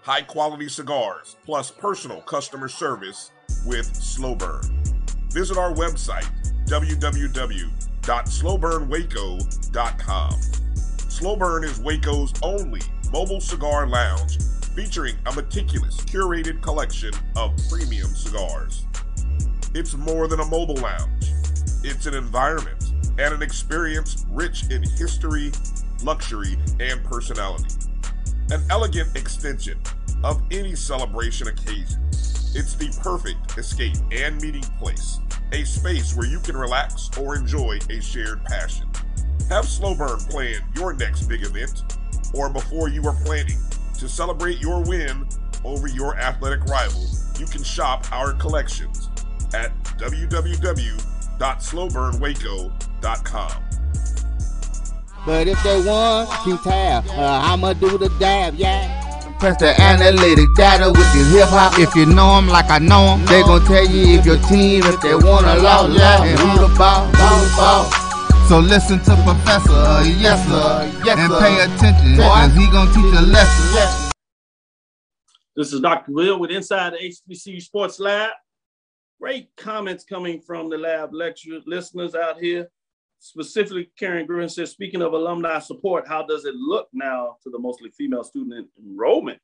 High quality cigars plus personal customer service with Slow Burn. Visit our website www.slowburnwaco.com. Slowburn is Waco's only mobile cigar lounge featuring a meticulous, curated collection of premium cigars. It's more than a mobile lounge, it's an environment and an experience rich in history, luxury, and personality. An elegant extension of any celebration occasion. It's the perfect escape and meeting place, a space where you can relax or enjoy a shared passion. Have Slowburn plan your next big event, or before you are planning to celebrate your win over your athletic rival, you can shop our collections at www.slowburnwaco.com. But if they want, keep tab. Uh, I'ma do the dab, yeah. Press the analytic data with your hip hop. If you know them like I know them, they gon' tell you if your team, if they wanna lose, yeah. and who the ball, who the ball. So listen to Professor, uh, yes sir, yes, and pay attention, cause he gonna teach a lesson. This is Dr. Will with Inside the HBCU Sports Lab. Great comments coming from the lab lecture listeners out here. Specifically, Karen Gruen says, speaking of alumni support, how does it look now to the mostly female student enrollment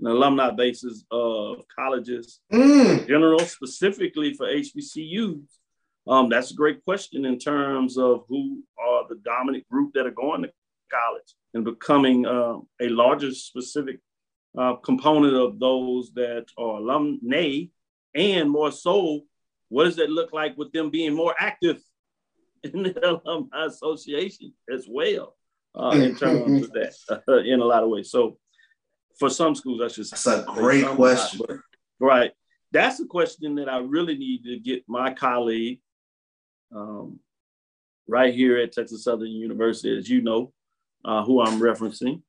in alumni bases of colleges Mm. in general, specifically for HBCUs? Um, that's a great question in terms of who are the dominant group that are going to college and becoming um, a larger specific uh, component of those that are alumni, and more so, what does that look like with them being more active in the alumni association as well, uh, in terms of that, uh, in a lot of ways. So, for some schools, I should. That's a great question. right, that's a question that I really need to get my colleague, um, right here at Texas Southern University, as you know, uh, who I'm referencing.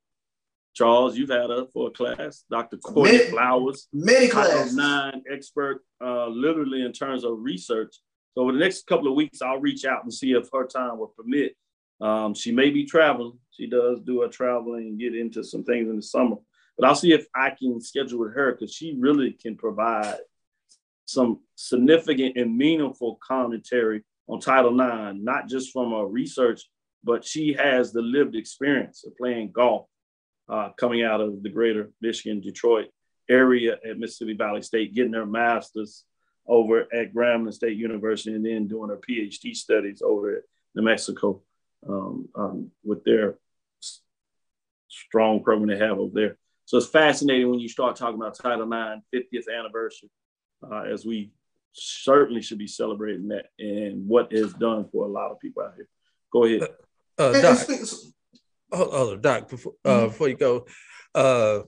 Charles, you've had her for a class. Dr. Courtney Many- Flowers, many Title classes. Nine expert, uh, literally in terms of research. So over the next couple of weeks, I'll reach out and see if her time will permit. Um, she may be traveling. She does do her traveling and get into some things in the summer. But I'll see if I can schedule with her because she really can provide some significant and meaningful commentary on Title IX, not just from a research, but she has the lived experience of playing golf uh, coming out of the greater Michigan, Detroit area at Mississippi Valley State, getting her master's over at Grambling State University, and then doing her PhD studies over at New Mexico um, um, with their strong program they have over there. So it's fascinating when you start talking about Title IX 50th anniversary, uh, as we certainly should be celebrating that and what is done for a lot of people out here. Go ahead. Uh, And- Doc, and speak- hold, hold on, Doc, before, uh, Mhm. before you go, uh,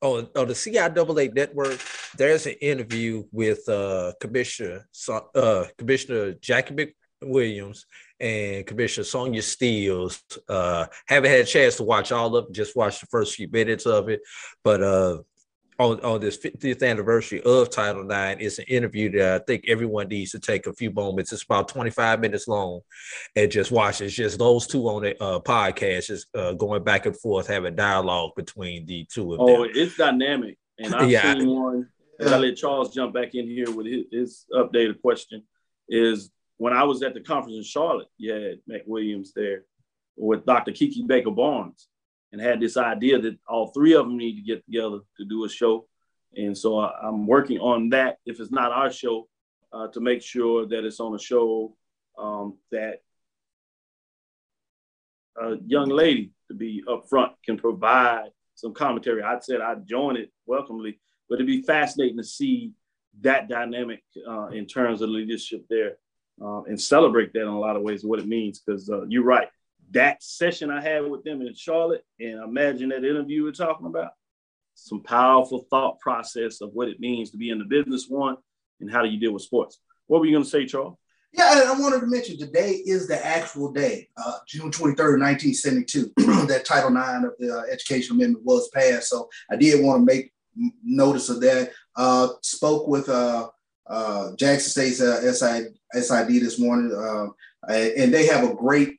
on, on the CIAA network, there's an interview with uh, Commissioner uh, Commissioner Jackie McWilliams and Commissioner Sonja Stills. Uh, haven't had a chance to watch all of it, just watched the first few minutes of it, but uh, on, on this 50th anniversary of Title IX, it's an interview that I think everyone needs to take a few moments. It's about 25 minutes long and just watch. It's just those two on the uh, podcast, just uh, going back and forth, having dialogue between the two of Oh, them. it's dynamic. And I've Yeah. seen one, as I let Charles jump back in here with his, his updated question, is when I was at the conference in Charlotte, you had McWilliams there with Dr. Kiki Baker Barnes and had this idea that all three of them need to get together to do a show. And so I, I'm working on that, if it's not our show, uh, to make sure that it's on a show um, that a young lady to be upfront can provide some commentary. I said I'd join it welcomely, but it'd be fascinating to see that dynamic uh, in terms of leadership there uh, and celebrate that in a lot of ways, what it means. Because uh, you're right. That session I had with them in Charlotte, and imagine that interview we're talking about, some powerful thought process of what it means to be in the business one and how do you deal with sports. What were you going to say, Charles? Yeah, I wanted to mention today is the actual day, uh, June 23rd, 1972, that Title IX of the uh, Education Amendment was passed. So I did want to make notice of that. Uh, spoke with uh, uh, Jackson State's uh, SI, SID this morning, and they have a great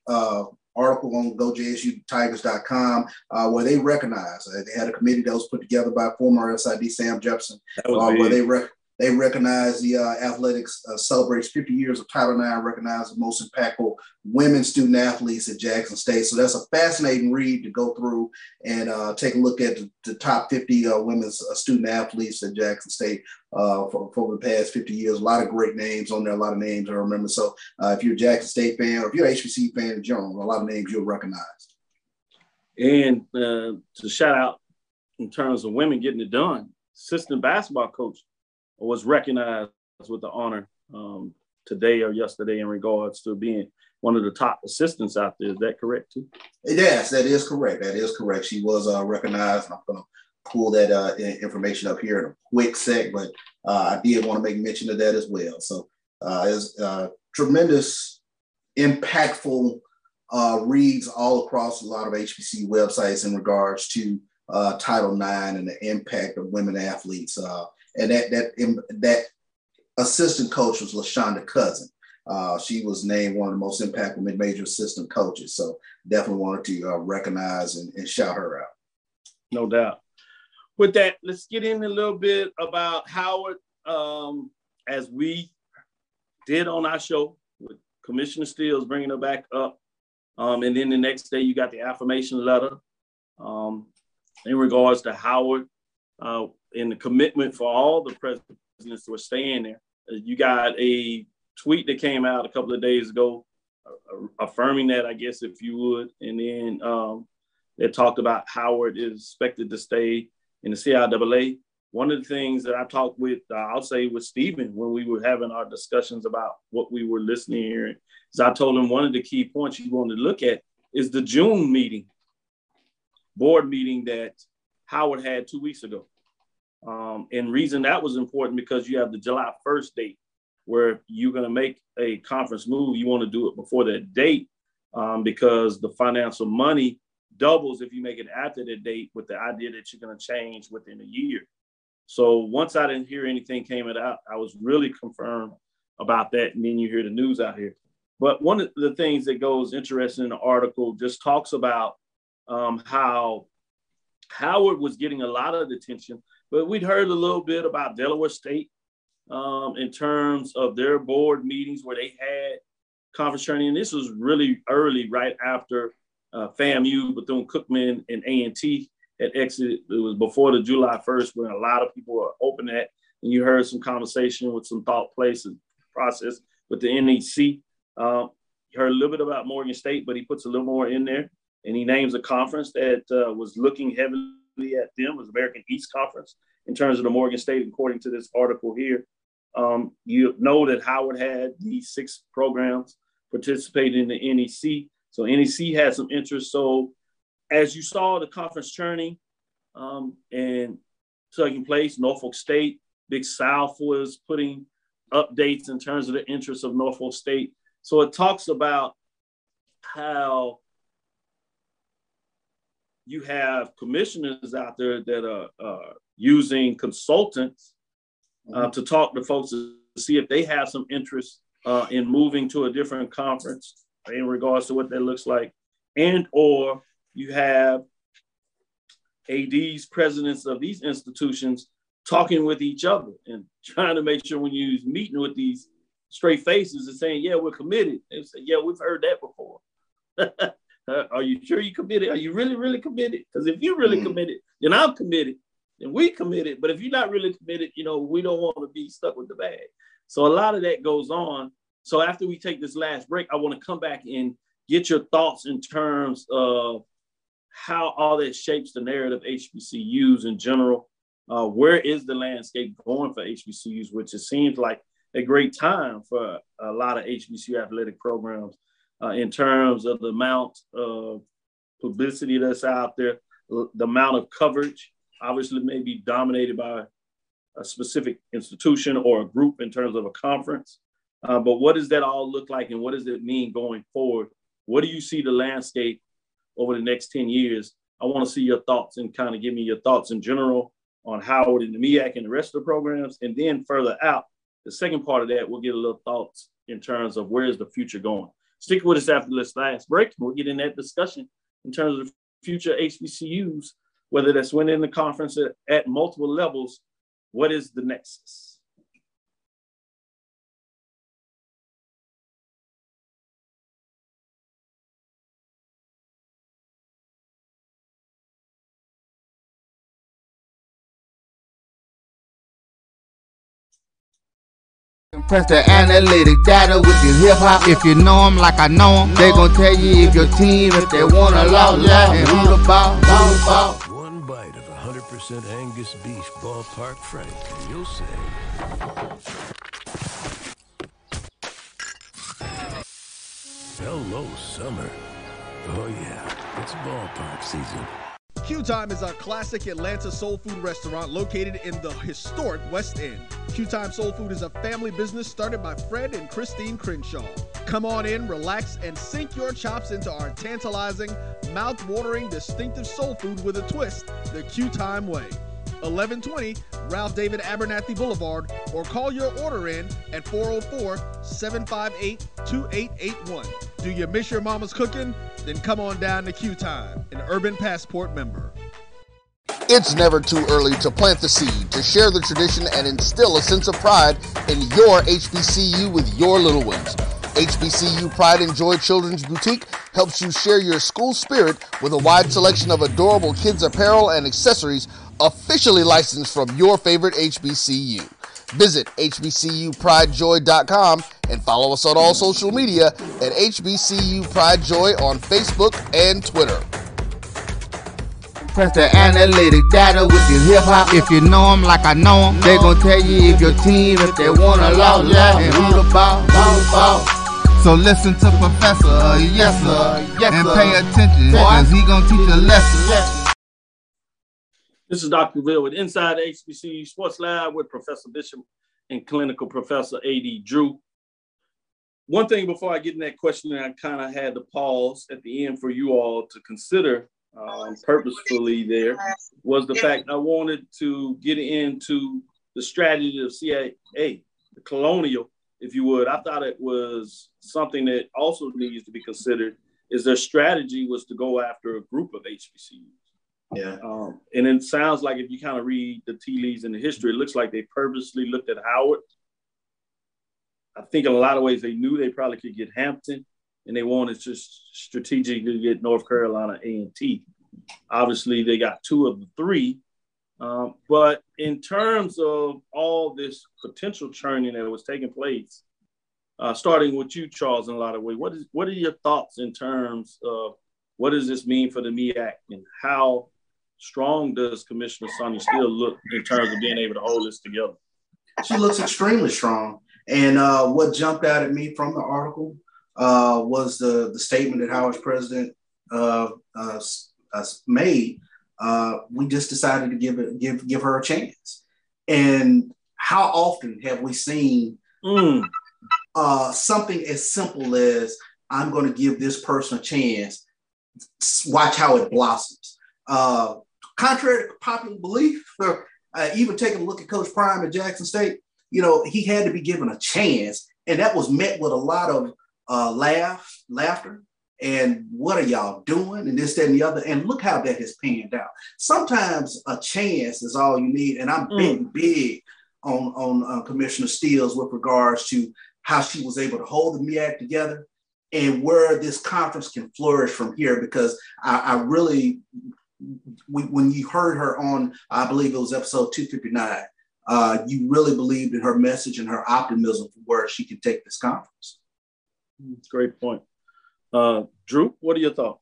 article on gojsutigers.com uh, where they recognize uh, they had a committee that was put together by former SID Sam Jefferson, was uh, where they rec- they recognize the uh, athletics uh, celebrates 50 years of Title IX, recognize the most impactful women student athletes at Jackson State. So that's a fascinating read to go through and uh, take a look at the, the top 50 uh, women's uh, student athletes at Jackson State uh, for, for, the past 50 years. A lot of great names on there, a lot of names I remember. So if you're a Jackson State fan or if you're an HBC fan in general, a lot of names you'll recognize. And to shout out in terms of women getting it done, assistant basketball coach was recognized with the honor um, today or yesterday in regards to being one of the top assistants out there. Is that correct too? Yes, that is correct. That is correct. She was uh, recognized. I'm going to pull that uh, information up here in a quick sec, but uh, I did want to make mention of that as well. So uh, it's uh, tremendous, impactful uh, reads all across a lot of HBC websites in regards to uh, Title IX and the impact of women athletes. And that that that assistant coach was Lashonda Cousin. Uh, she was named one of the most impactful mid-major assistant coaches. So definitely wanted to uh, recognize and, and, shout her out. No doubt. With that, let's get in a little bit about Howard. Um, as we did on our show with Commissioner Stills bringing her back up. Um, and then the next day, you got the affirmation letter um, in regards to Howard. Uh, and the commitment for all the presidents who are staying there. Uh, you got a tweet that came out a couple of days ago uh, affirming that, I guess, if you would. And then um, they talked about Howard is expected to stay in the CIAA. One of the things that I talked with, uh, I'll say with Stephen, when we were having our discussions about what we were listening here, is I told him one of the key points you want to look at is the June meeting, board meeting that Howard had two weeks ago. Um, and reason that was important because you have the July 1st date where you're going to make a conference move. You want to do it before that date um, because the financial money doubles if you make it after that date with the idea that you're going to change within a year. So once I didn't hear anything came out, I was really confirmed about that. And then you hear the news out here. But one of the things that goes interesting in the article just talks about um, how Howard was getting a lot of attention but we'd heard a little bit about Delaware State um, in terms of their board meetings where they had conference training. And this was really early, right after uh, FAMU, Bethune Cookman, and A&T had exited. It was before the July 1st when a lot of people were open at. And you heard some conversation with some thought places process with the NEC. Um, you heard a little bit about Morgan State, but he puts a little more in there. And he names a conference that uh, was looking heavily at them was American East Conference in terms of the Morgan State, according to this article here. Um, you know that Howard had these six programs participating in the NEC. So NEC had some interest. So as you saw the conference churning um, and taking place, Norfolk State, Big South was putting updates in terms of the interest of Norfolk State. So it talks about how you have commissioners out there that are uh, using consultants uh, mm-hmm. to talk to folks to see if they have some interest uh, in moving to a different conference in regards to what that looks like, and or you have ads presidents of these institutions talking with each other and trying to make sure when you're meeting with these straight faces and saying, "Yeah, we're committed," they say, "Yeah, we've heard that before." Uh, are you sure you committed? Are you really, really committed? Because if you're really mm. committed, then I'm committed, and we committed. But if you're not really committed, you know, we don't want to be stuck with the bag. So a lot of that goes on. So after we take this last break, I want to come back and get your thoughts in terms of how all that shapes the narrative HBCUs in general. Uh, where is the landscape going for HBCUs, which it seems like a great time for a lot of HBCU athletic programs uh, in terms of the amount of publicity that's out there, the amount of coverage, obviously may be dominated by a specific institution or a group in terms of a conference. Uh, but what does that all look like and what does it mean going forward? What do you see the landscape over the next 10 years? I want to see your thoughts and kind of give me your thoughts in general on Howard and the MEAC and the rest of the programs. And then further out, the second part of that, we'll get a little thoughts in terms of where's the future going. Stick with us after this last break. We'll get in that discussion in terms of future HBCUs, whether that's winning the conference at, at multiple levels. What is the nexus? Press the analytic data with your hip hop. If you know 'em like I know 'em, they gon' tell you if your team, if they wanna law, and who the ball, ball, ball. One bite of 100% Angus beef ballpark frank, and you'll say, Hello, summer. Oh, yeah, it's ballpark season. Q Time is a classic Atlanta soul food restaurant located in the historic West End. Q Time Soul Food is a family business started by Fred and Christine Crenshaw. Come on in, relax, and sink your chops into our tantalizing, mouth-watering, distinctive soul food with a twist, the Q Time way. 1120 Ralph David Abernathy Boulevard, or call your order in at 404 758 2881. Do you miss your mama's cooking? Then come on down to Q Time, an Urban Passport member. It's never too early to plant the seed, to share the tradition, and instill a sense of pride in your HBCU with your little ones. HBCU Pride and Joy Children's Boutique helps you share your school spirit with a wide selection of adorable kids' apparel and accessories officially licensed from your favorite HBCU. Visit HBCUPrideJoy.com and follow us on all social media at HBCU Pride Joy on Facebook and Twitter. Press the analytic data with your hip hop. If you know 'em like I know 'em, they gon' tell you if your team, if they wanna law, and who the ball, ball, ball. So listen to Professor, yes sir, yes, and pay attention, cause he gon' teach a lesson. This is Dr. Ville with Inside HBCU Sports Lab with Professor Bishop and Clinical Professor A.D. Drew. One thing before I get in that question, I kind of had to pause at the end for you all to consider um, purposefully there was the fact I wanted to get into the strategy of CIA, the colonial, if you would. I thought it was something that also needs to be considered is their strategy was to go after a group of HBCUs. Yeah. Um, and it sounds like if you kind of read the tea leaves in the history, it looks like they purposely looked at Howard. I think in a lot of ways they knew they probably could get Hampton, and they wanted to strategically get North Carolina A and T. Obviously, they got two of the three. Um, but in terms of all this potential churning that was taking place, uh, starting with you, Charles, in a lot of ways, what is what are your thoughts in terms of what does this mean for the MEAC and how strong does Commissioner Sonja Stills look in terms of being able to hold this together? She looks extremely strong. And uh, what jumped out at me from the article uh, was the, the statement that Howard's president uh, uh, uh made. Uh, we just decided to give it, give give her a chance. And how often have we seen mm. something as simple as I'm going to give this person a chance? Watch how it blossoms. Contrary to popular belief, or even taking a look at Coach Prime at Jackson State, you know, he had to be given a chance, and that was met with a lot of uh, laugh, laughter, and what are y'all doing, and this, that, and the other, and look how that has panned out. Sometimes a chance is all you need, and I'm mm. big, big on on uh, Commissioner Stills with regards to how she was able to hold the MEAC together and where this conference can flourish from here, because I, I really we, when you heard her on, I believe it was episode 259, uh, you really believed in her message and her optimism for where she can take this conference. Great point. Uh, Drew, what are your thoughts?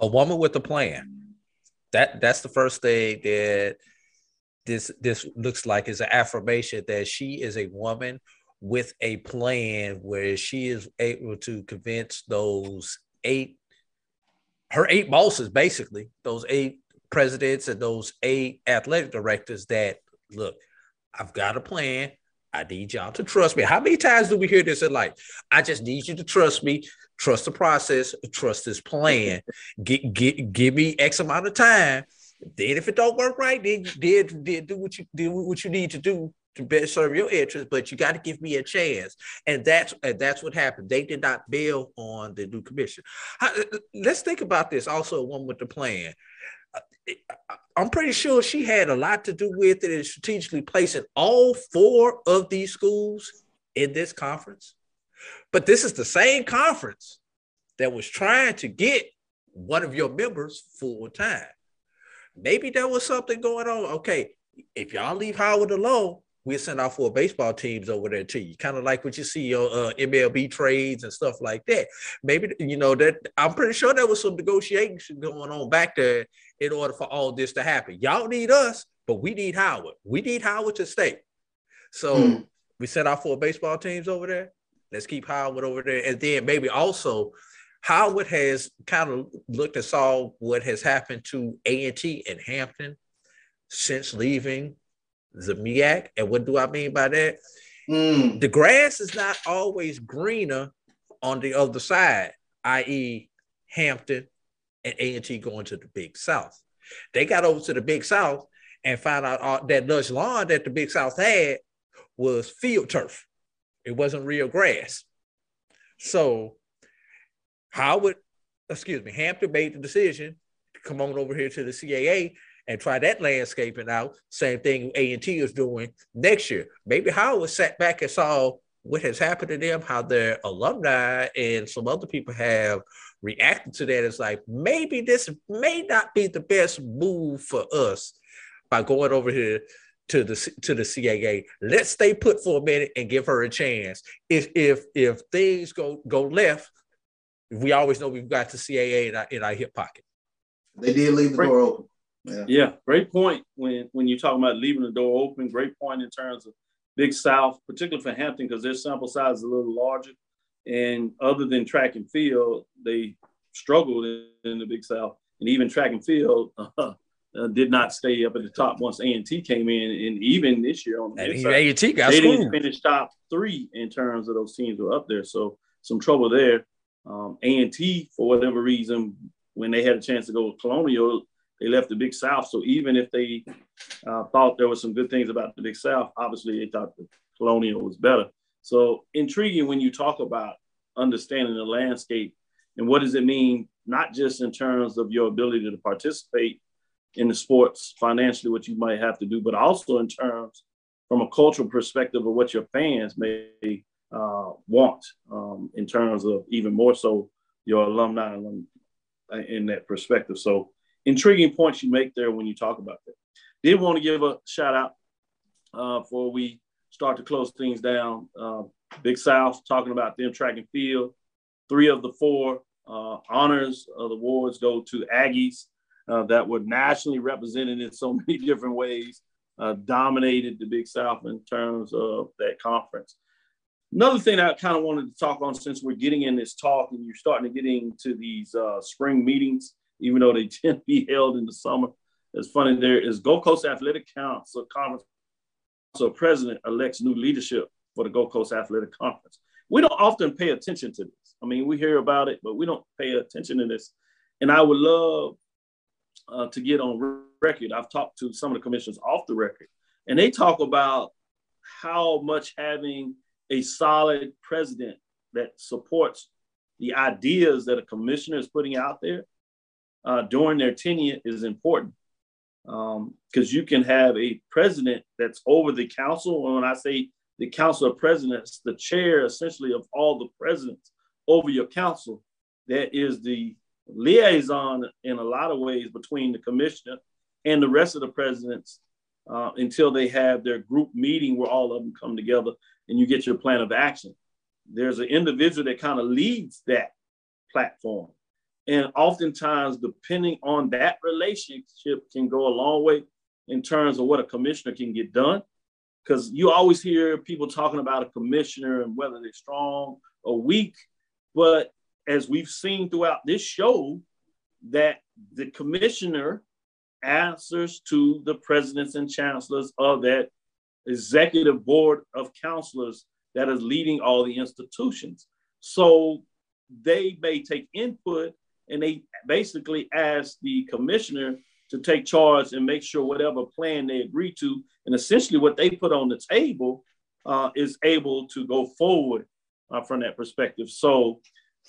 A woman with a plan. That that's the first thing that this this looks like is an affirmation that she is a woman with a plan where she is able to convince those eight her eight bosses basically those eight presidents and those eight athletic directors that look I've got a plan. I need y'all to trust me. How many times do we hear this in life? I just need you to trust me, trust the process, trust this plan. Get, get, give me X amount of time. Then, if it don't work right, then, then, then do what you do what you need to do to best serve your interests. But you got to give me a chance, and that's and that's what happened. They did not bail on the new commission. Uh, uh, let's think about this. Also, one with the plan. Uh, I'm pretty sure she had a lot to do with it in strategically placing all four of these schools in this conference. But this is the same conference that was trying to get one of your members full time. Maybe there was something going on. Okay, if y'all leave Howard alone, we'll send out four baseball teams over there to you, kind of like what you see on uh, MLB trades and stuff like that. Maybe you know that I'm pretty sure there was some negotiation going on back there in order for all this to happen. Y'all need us, but we need Howard. We need Howard to stay. So mm. we sent our four baseball teams over there. Let's keep Howard over there, and then maybe also Howard has kind of looked and saw what has happened to A and T in Hampton since leaving the And what do I mean by that? Mm. The grass is not always greener on the other side, i.e., Hampton and A&T going to the Big South. They got over to the Big South and found out all, that lush lawn that the Big South had was field turf. It wasn't real grass. So Howard, excuse me, Hampton made the decision to come on over here to the CAA and try that landscaping out. Same thing A&T is doing next year. Maybe Howard sat back and saw what has happened to them, how their alumni and some other people have reacted to that. It's like maybe this may not be the best move for us by going over here to the to the CAA. Let's stay put for a minute and give her a chance. If if if things go go left, we always know we've got the CAA in our, in our hip pocket. They did leave the door open. Yeah. yeah, great point when when you're talking about leaving the door open. Great point in terms of Big South, particularly for Hampton, because their sample size is a little larger. And other than track and field, they struggled in, in the Big South, and even track and field uh, uh, did not stay up at the top once A and T came in, and even this year on the A and T got they didn't finish top three in terms of those teams were up there. So some trouble there. Um, A and T, for whatever reason, when they had a chance to go with Colonial, they left the Big South. So even if they uh, thought there was some good things about the Big South, obviously they thought the Colonial was better. So intriguing when you talk about understanding the landscape and what does it mean, not just in terms of your ability to participate in the sports financially, what you might have to do, but also in terms from a cultural perspective of what your fans may uh, want um, in terms of even more so your alumni in that perspective. So intriguing points you make there when you talk about that. Did want to give a shout out uh, before we start to close things down. Uh, Big South talking about them track and field. Three of the four uh, honors of the awards go to Aggies uh, that were nationally represented in so many different ways, uh, dominated the Big South in terms of that conference. Another thing I kind of wanted to talk on since we're getting in this talk and you're starting to get into these uh, spring meetings even though they tend to be held in the summer. It's funny there is Gulf Coast Athletic Council Conference. So president elects new leadership for the Gulf Coast Athletic Conference. We don't often pay attention to this. I mean, we hear about it, but we don't pay attention to this. And I would love uh, to get on record. I've talked to some of the commissioners off the record, and they talk about how much having a solid president that supports the ideas that a commissioner is putting out there uh, during their tenure is important because um, you can have a president that's over the council. And when I say the council of presidents, the chair essentially of all the presidents over your council, that is the liaison in a lot of ways between the commissioner and the rest of the presidents uh, until they have their group meeting where all of them come together and you get your plan of action. There's an individual that kind of leads that platform. And oftentimes, depending on that relationship, can go a long way in terms of what a commissioner can get done. Because you always hear people talking about a commissioner and whether they're strong or weak. But as we've seen throughout this show, that the commissioner answers to the presidents and chancellors of that executive board of counselors that is leading all the institutions. So they may take input and they basically asked the commissioner to take charge and make sure whatever plan they agree to, and essentially what they put on the table uh, is able to go forward uh, from that perspective. So,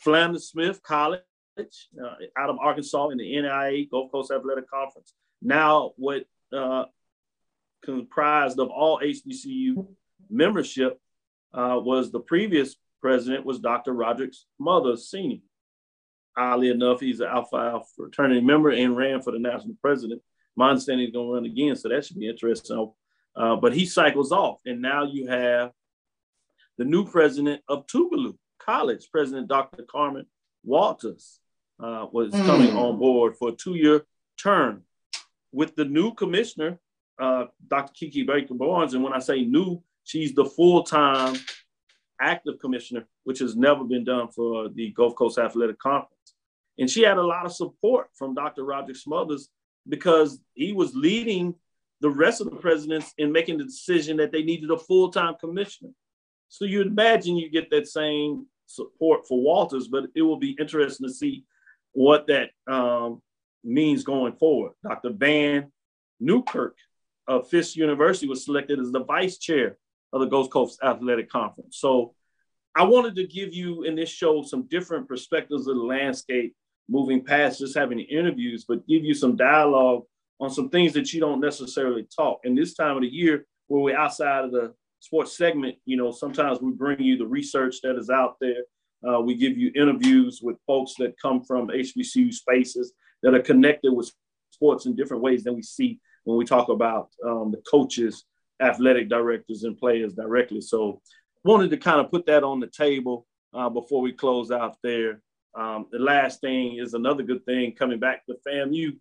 Philander Smith College uh, out of Arkansas in the NAIA Gulf Coast Athletic Conference, now what uh, comprised of all HBCU membership uh, was the previous president was Dr. Roderick Smothers, Senior oddly enough, he's an Alpha Alpha fraternity member and ran for the national president. My understanding is going to run again, so that should be interesting. Uh, but he cycles off, and now you have the new president of Tougaloo College, President Dr. Carmen Walters, uh, was mm. coming on board for a two-year term. With the new commissioner, uh, Dr. Kiki Baker Barnes, and when I say new, she's the full-time active commissioner, which has never been done for the Gulf Coast Athletic Conference. And she had a lot of support from Dr. Roderick Smothers because he was leading the rest of the presidents in making the decision that they needed a full-time commissioner. So you imagine you get that same support for Walters, but it will be interesting to see what that um, means going forward. Dr. Vann Newkirk of Fisk University was selected as the vice chair of the Gulf Coast Athletic Conference. So I wanted to give you in this show some different perspectives of the landscape, moving past just having interviews, but give you some dialogue on some things that you don't necessarily talk. And this time of the year, where we're outside of the sports segment, you know, sometimes we bring you the research that is out there. Uh, we give you interviews with folks that come from HBCU spaces that are connected with sports in different ways than we see when we talk about um, the coaches, athletic directors, and players directly. So, wanted to kind of put that on the table uh, before we close out there. Um, the last thing is another good thing coming back to FAMU.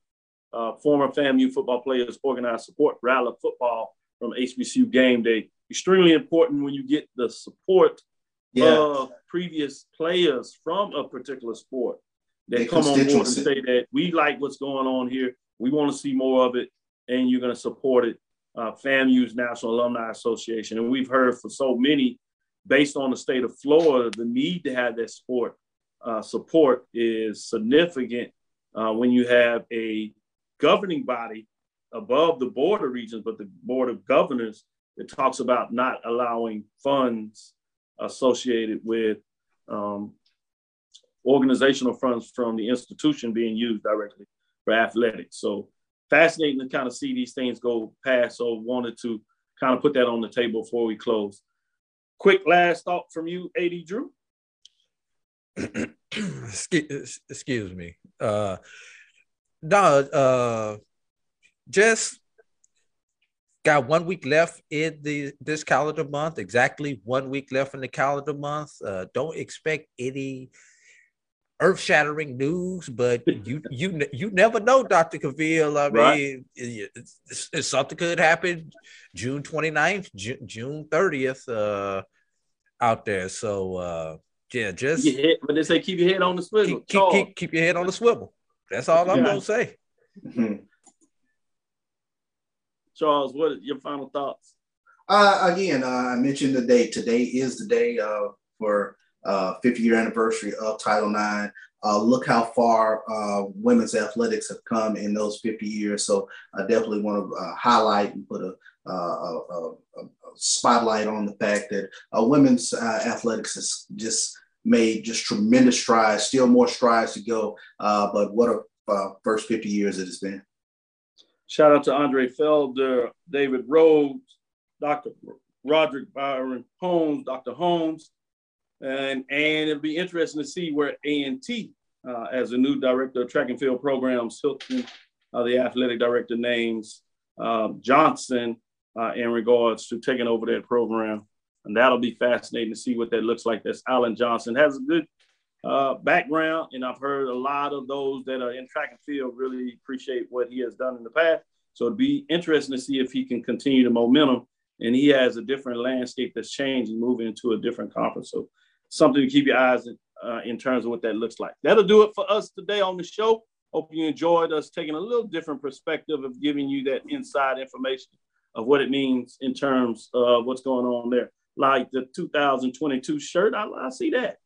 Uh, former FAMU football players organized support rally football from HBCU game day. Extremely important when you get the support yeah. of previous players from a particular sport that come on board and say that we like what's going on here. We want to see more of it, and you're going to support it. Uh, FAMU's National Alumni Association, and we've heard for so many, based on the state of Florida, the need to have that sport uh, support is significant uh, when you have a governing body above the board of regents, but the board of governors that talks about not allowing funds associated with um, organizational funds from the institution being used directly for athletics. So fascinating to kind of see these things go past. So wanted to kind of put that on the table before we close. Quick last thought from you, AD Drew. excuse, me. Uh, no, uh, just got one week left in the this calendar month. Exactly one week left in the calendar month. Uh, don't expect any earth-shattering news, but you you you never know, Doctor Cavil. I mean, right. it's, it's, something could happen June 29th, June, June 30th, uh, out there. So uh, yeah, just head, but they say keep your head on the swivel. Keep, keep, keep, keep your head on the swivel. That's all I'm yeah. gonna say. Mm-hmm. Charles, what are your final thoughts? Uh, again, uh, I mentioned the date. Today is the day uh, for uh, 50 year anniversary of Title IX. Uh, look how far uh, women's athletics have come in those 50 years. So I definitely want to uh, highlight and put a, a, a, a, spotlight on the fact that uh, women's uh, athletics has just made just tremendous strides, still more strides to go. but what a first 50 years it has been. Shout out to Andre Felder, David Rhodes, Dr. Roderick Byron Holmes, Dr. Holmes, and and it'll be interesting to see where A&T, uh, as a new director of track and field programs, Hilton, uh, the athletic director, names uh, Johnson in regards to taking over that program, and that'll be fascinating to see what that looks like. That's Allen Johnson has a good uh, background, and I've heard a lot of those that are in track and field really appreciate what he has done in the past. So it'd be interesting to see if he can continue the momentum. And he has a different landscape that's changing, moving into a different conference. So something to keep your eyes in, uh, in terms of what that looks like. That'll do it for us today on the show. Hope you enjoyed us taking a little different perspective of giving you that inside information of what it means in terms of what's going on there. Like the 2022 shirt, I, I see that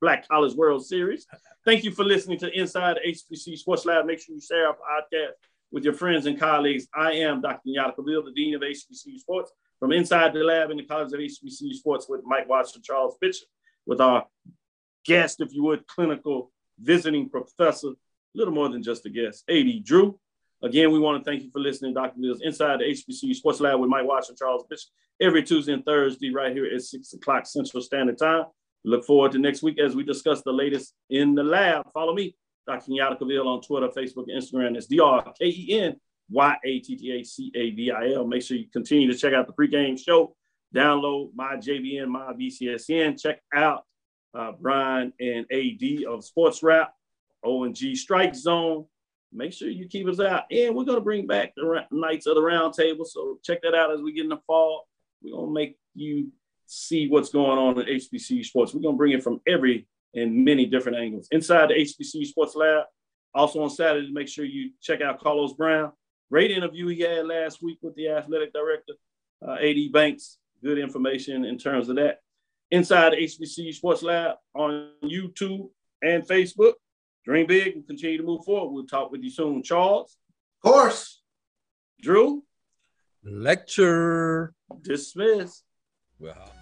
Black College World Series. Thank you for listening to Inside HBC Sports Lab. Make sure you share our podcast with your friends and colleagues. I am Dr. Kenyatta Cavil, the Dean of HBCU Sports, from inside the lab in the College of HBCU Sports with Mike Watson, Charles Bishop, with our guest, if you would, clinical visiting professor, a little more than just a guest, AD Drew. Again, we want to thank you for listening, Dr. Mills, inside the HBCU Sports Lab with Mike Watson, Charles Bishop, every Tuesday and Thursday right here at 6 o'clock Central Standard Time. Look forward to next week as we discuss the latest in the lab. Follow me, Dr. Kenyatta Cavil on Twitter, Facebook, and Instagram. It's D R K E N Y A T T A C A V I L. Make sure you continue to check out the pregame show. Download my JVN, my BCSN. Check out uh, Brian and AD of Sports Rap, ONG Strike Zone. Make sure you keep us out. And we're going to bring back the ra- Knights of the Round Table. So check that out as we get in the fall. We're going to make you see what's going on in HBCU sports. We're going to bring it from every and many different angles. Inside the HBCU Sports Lab, also on Saturday, make sure you check out Carlos Brown. Great interview he had last week with the athletic director, uh, AD Banks. Good information in terms of that. Inside HBC Sports Lab on YouTube and Facebook. Dream big and continue to move forward. We'll talk with you soon. Charles. Of course. Drew. Lecture. Dismiss. Well.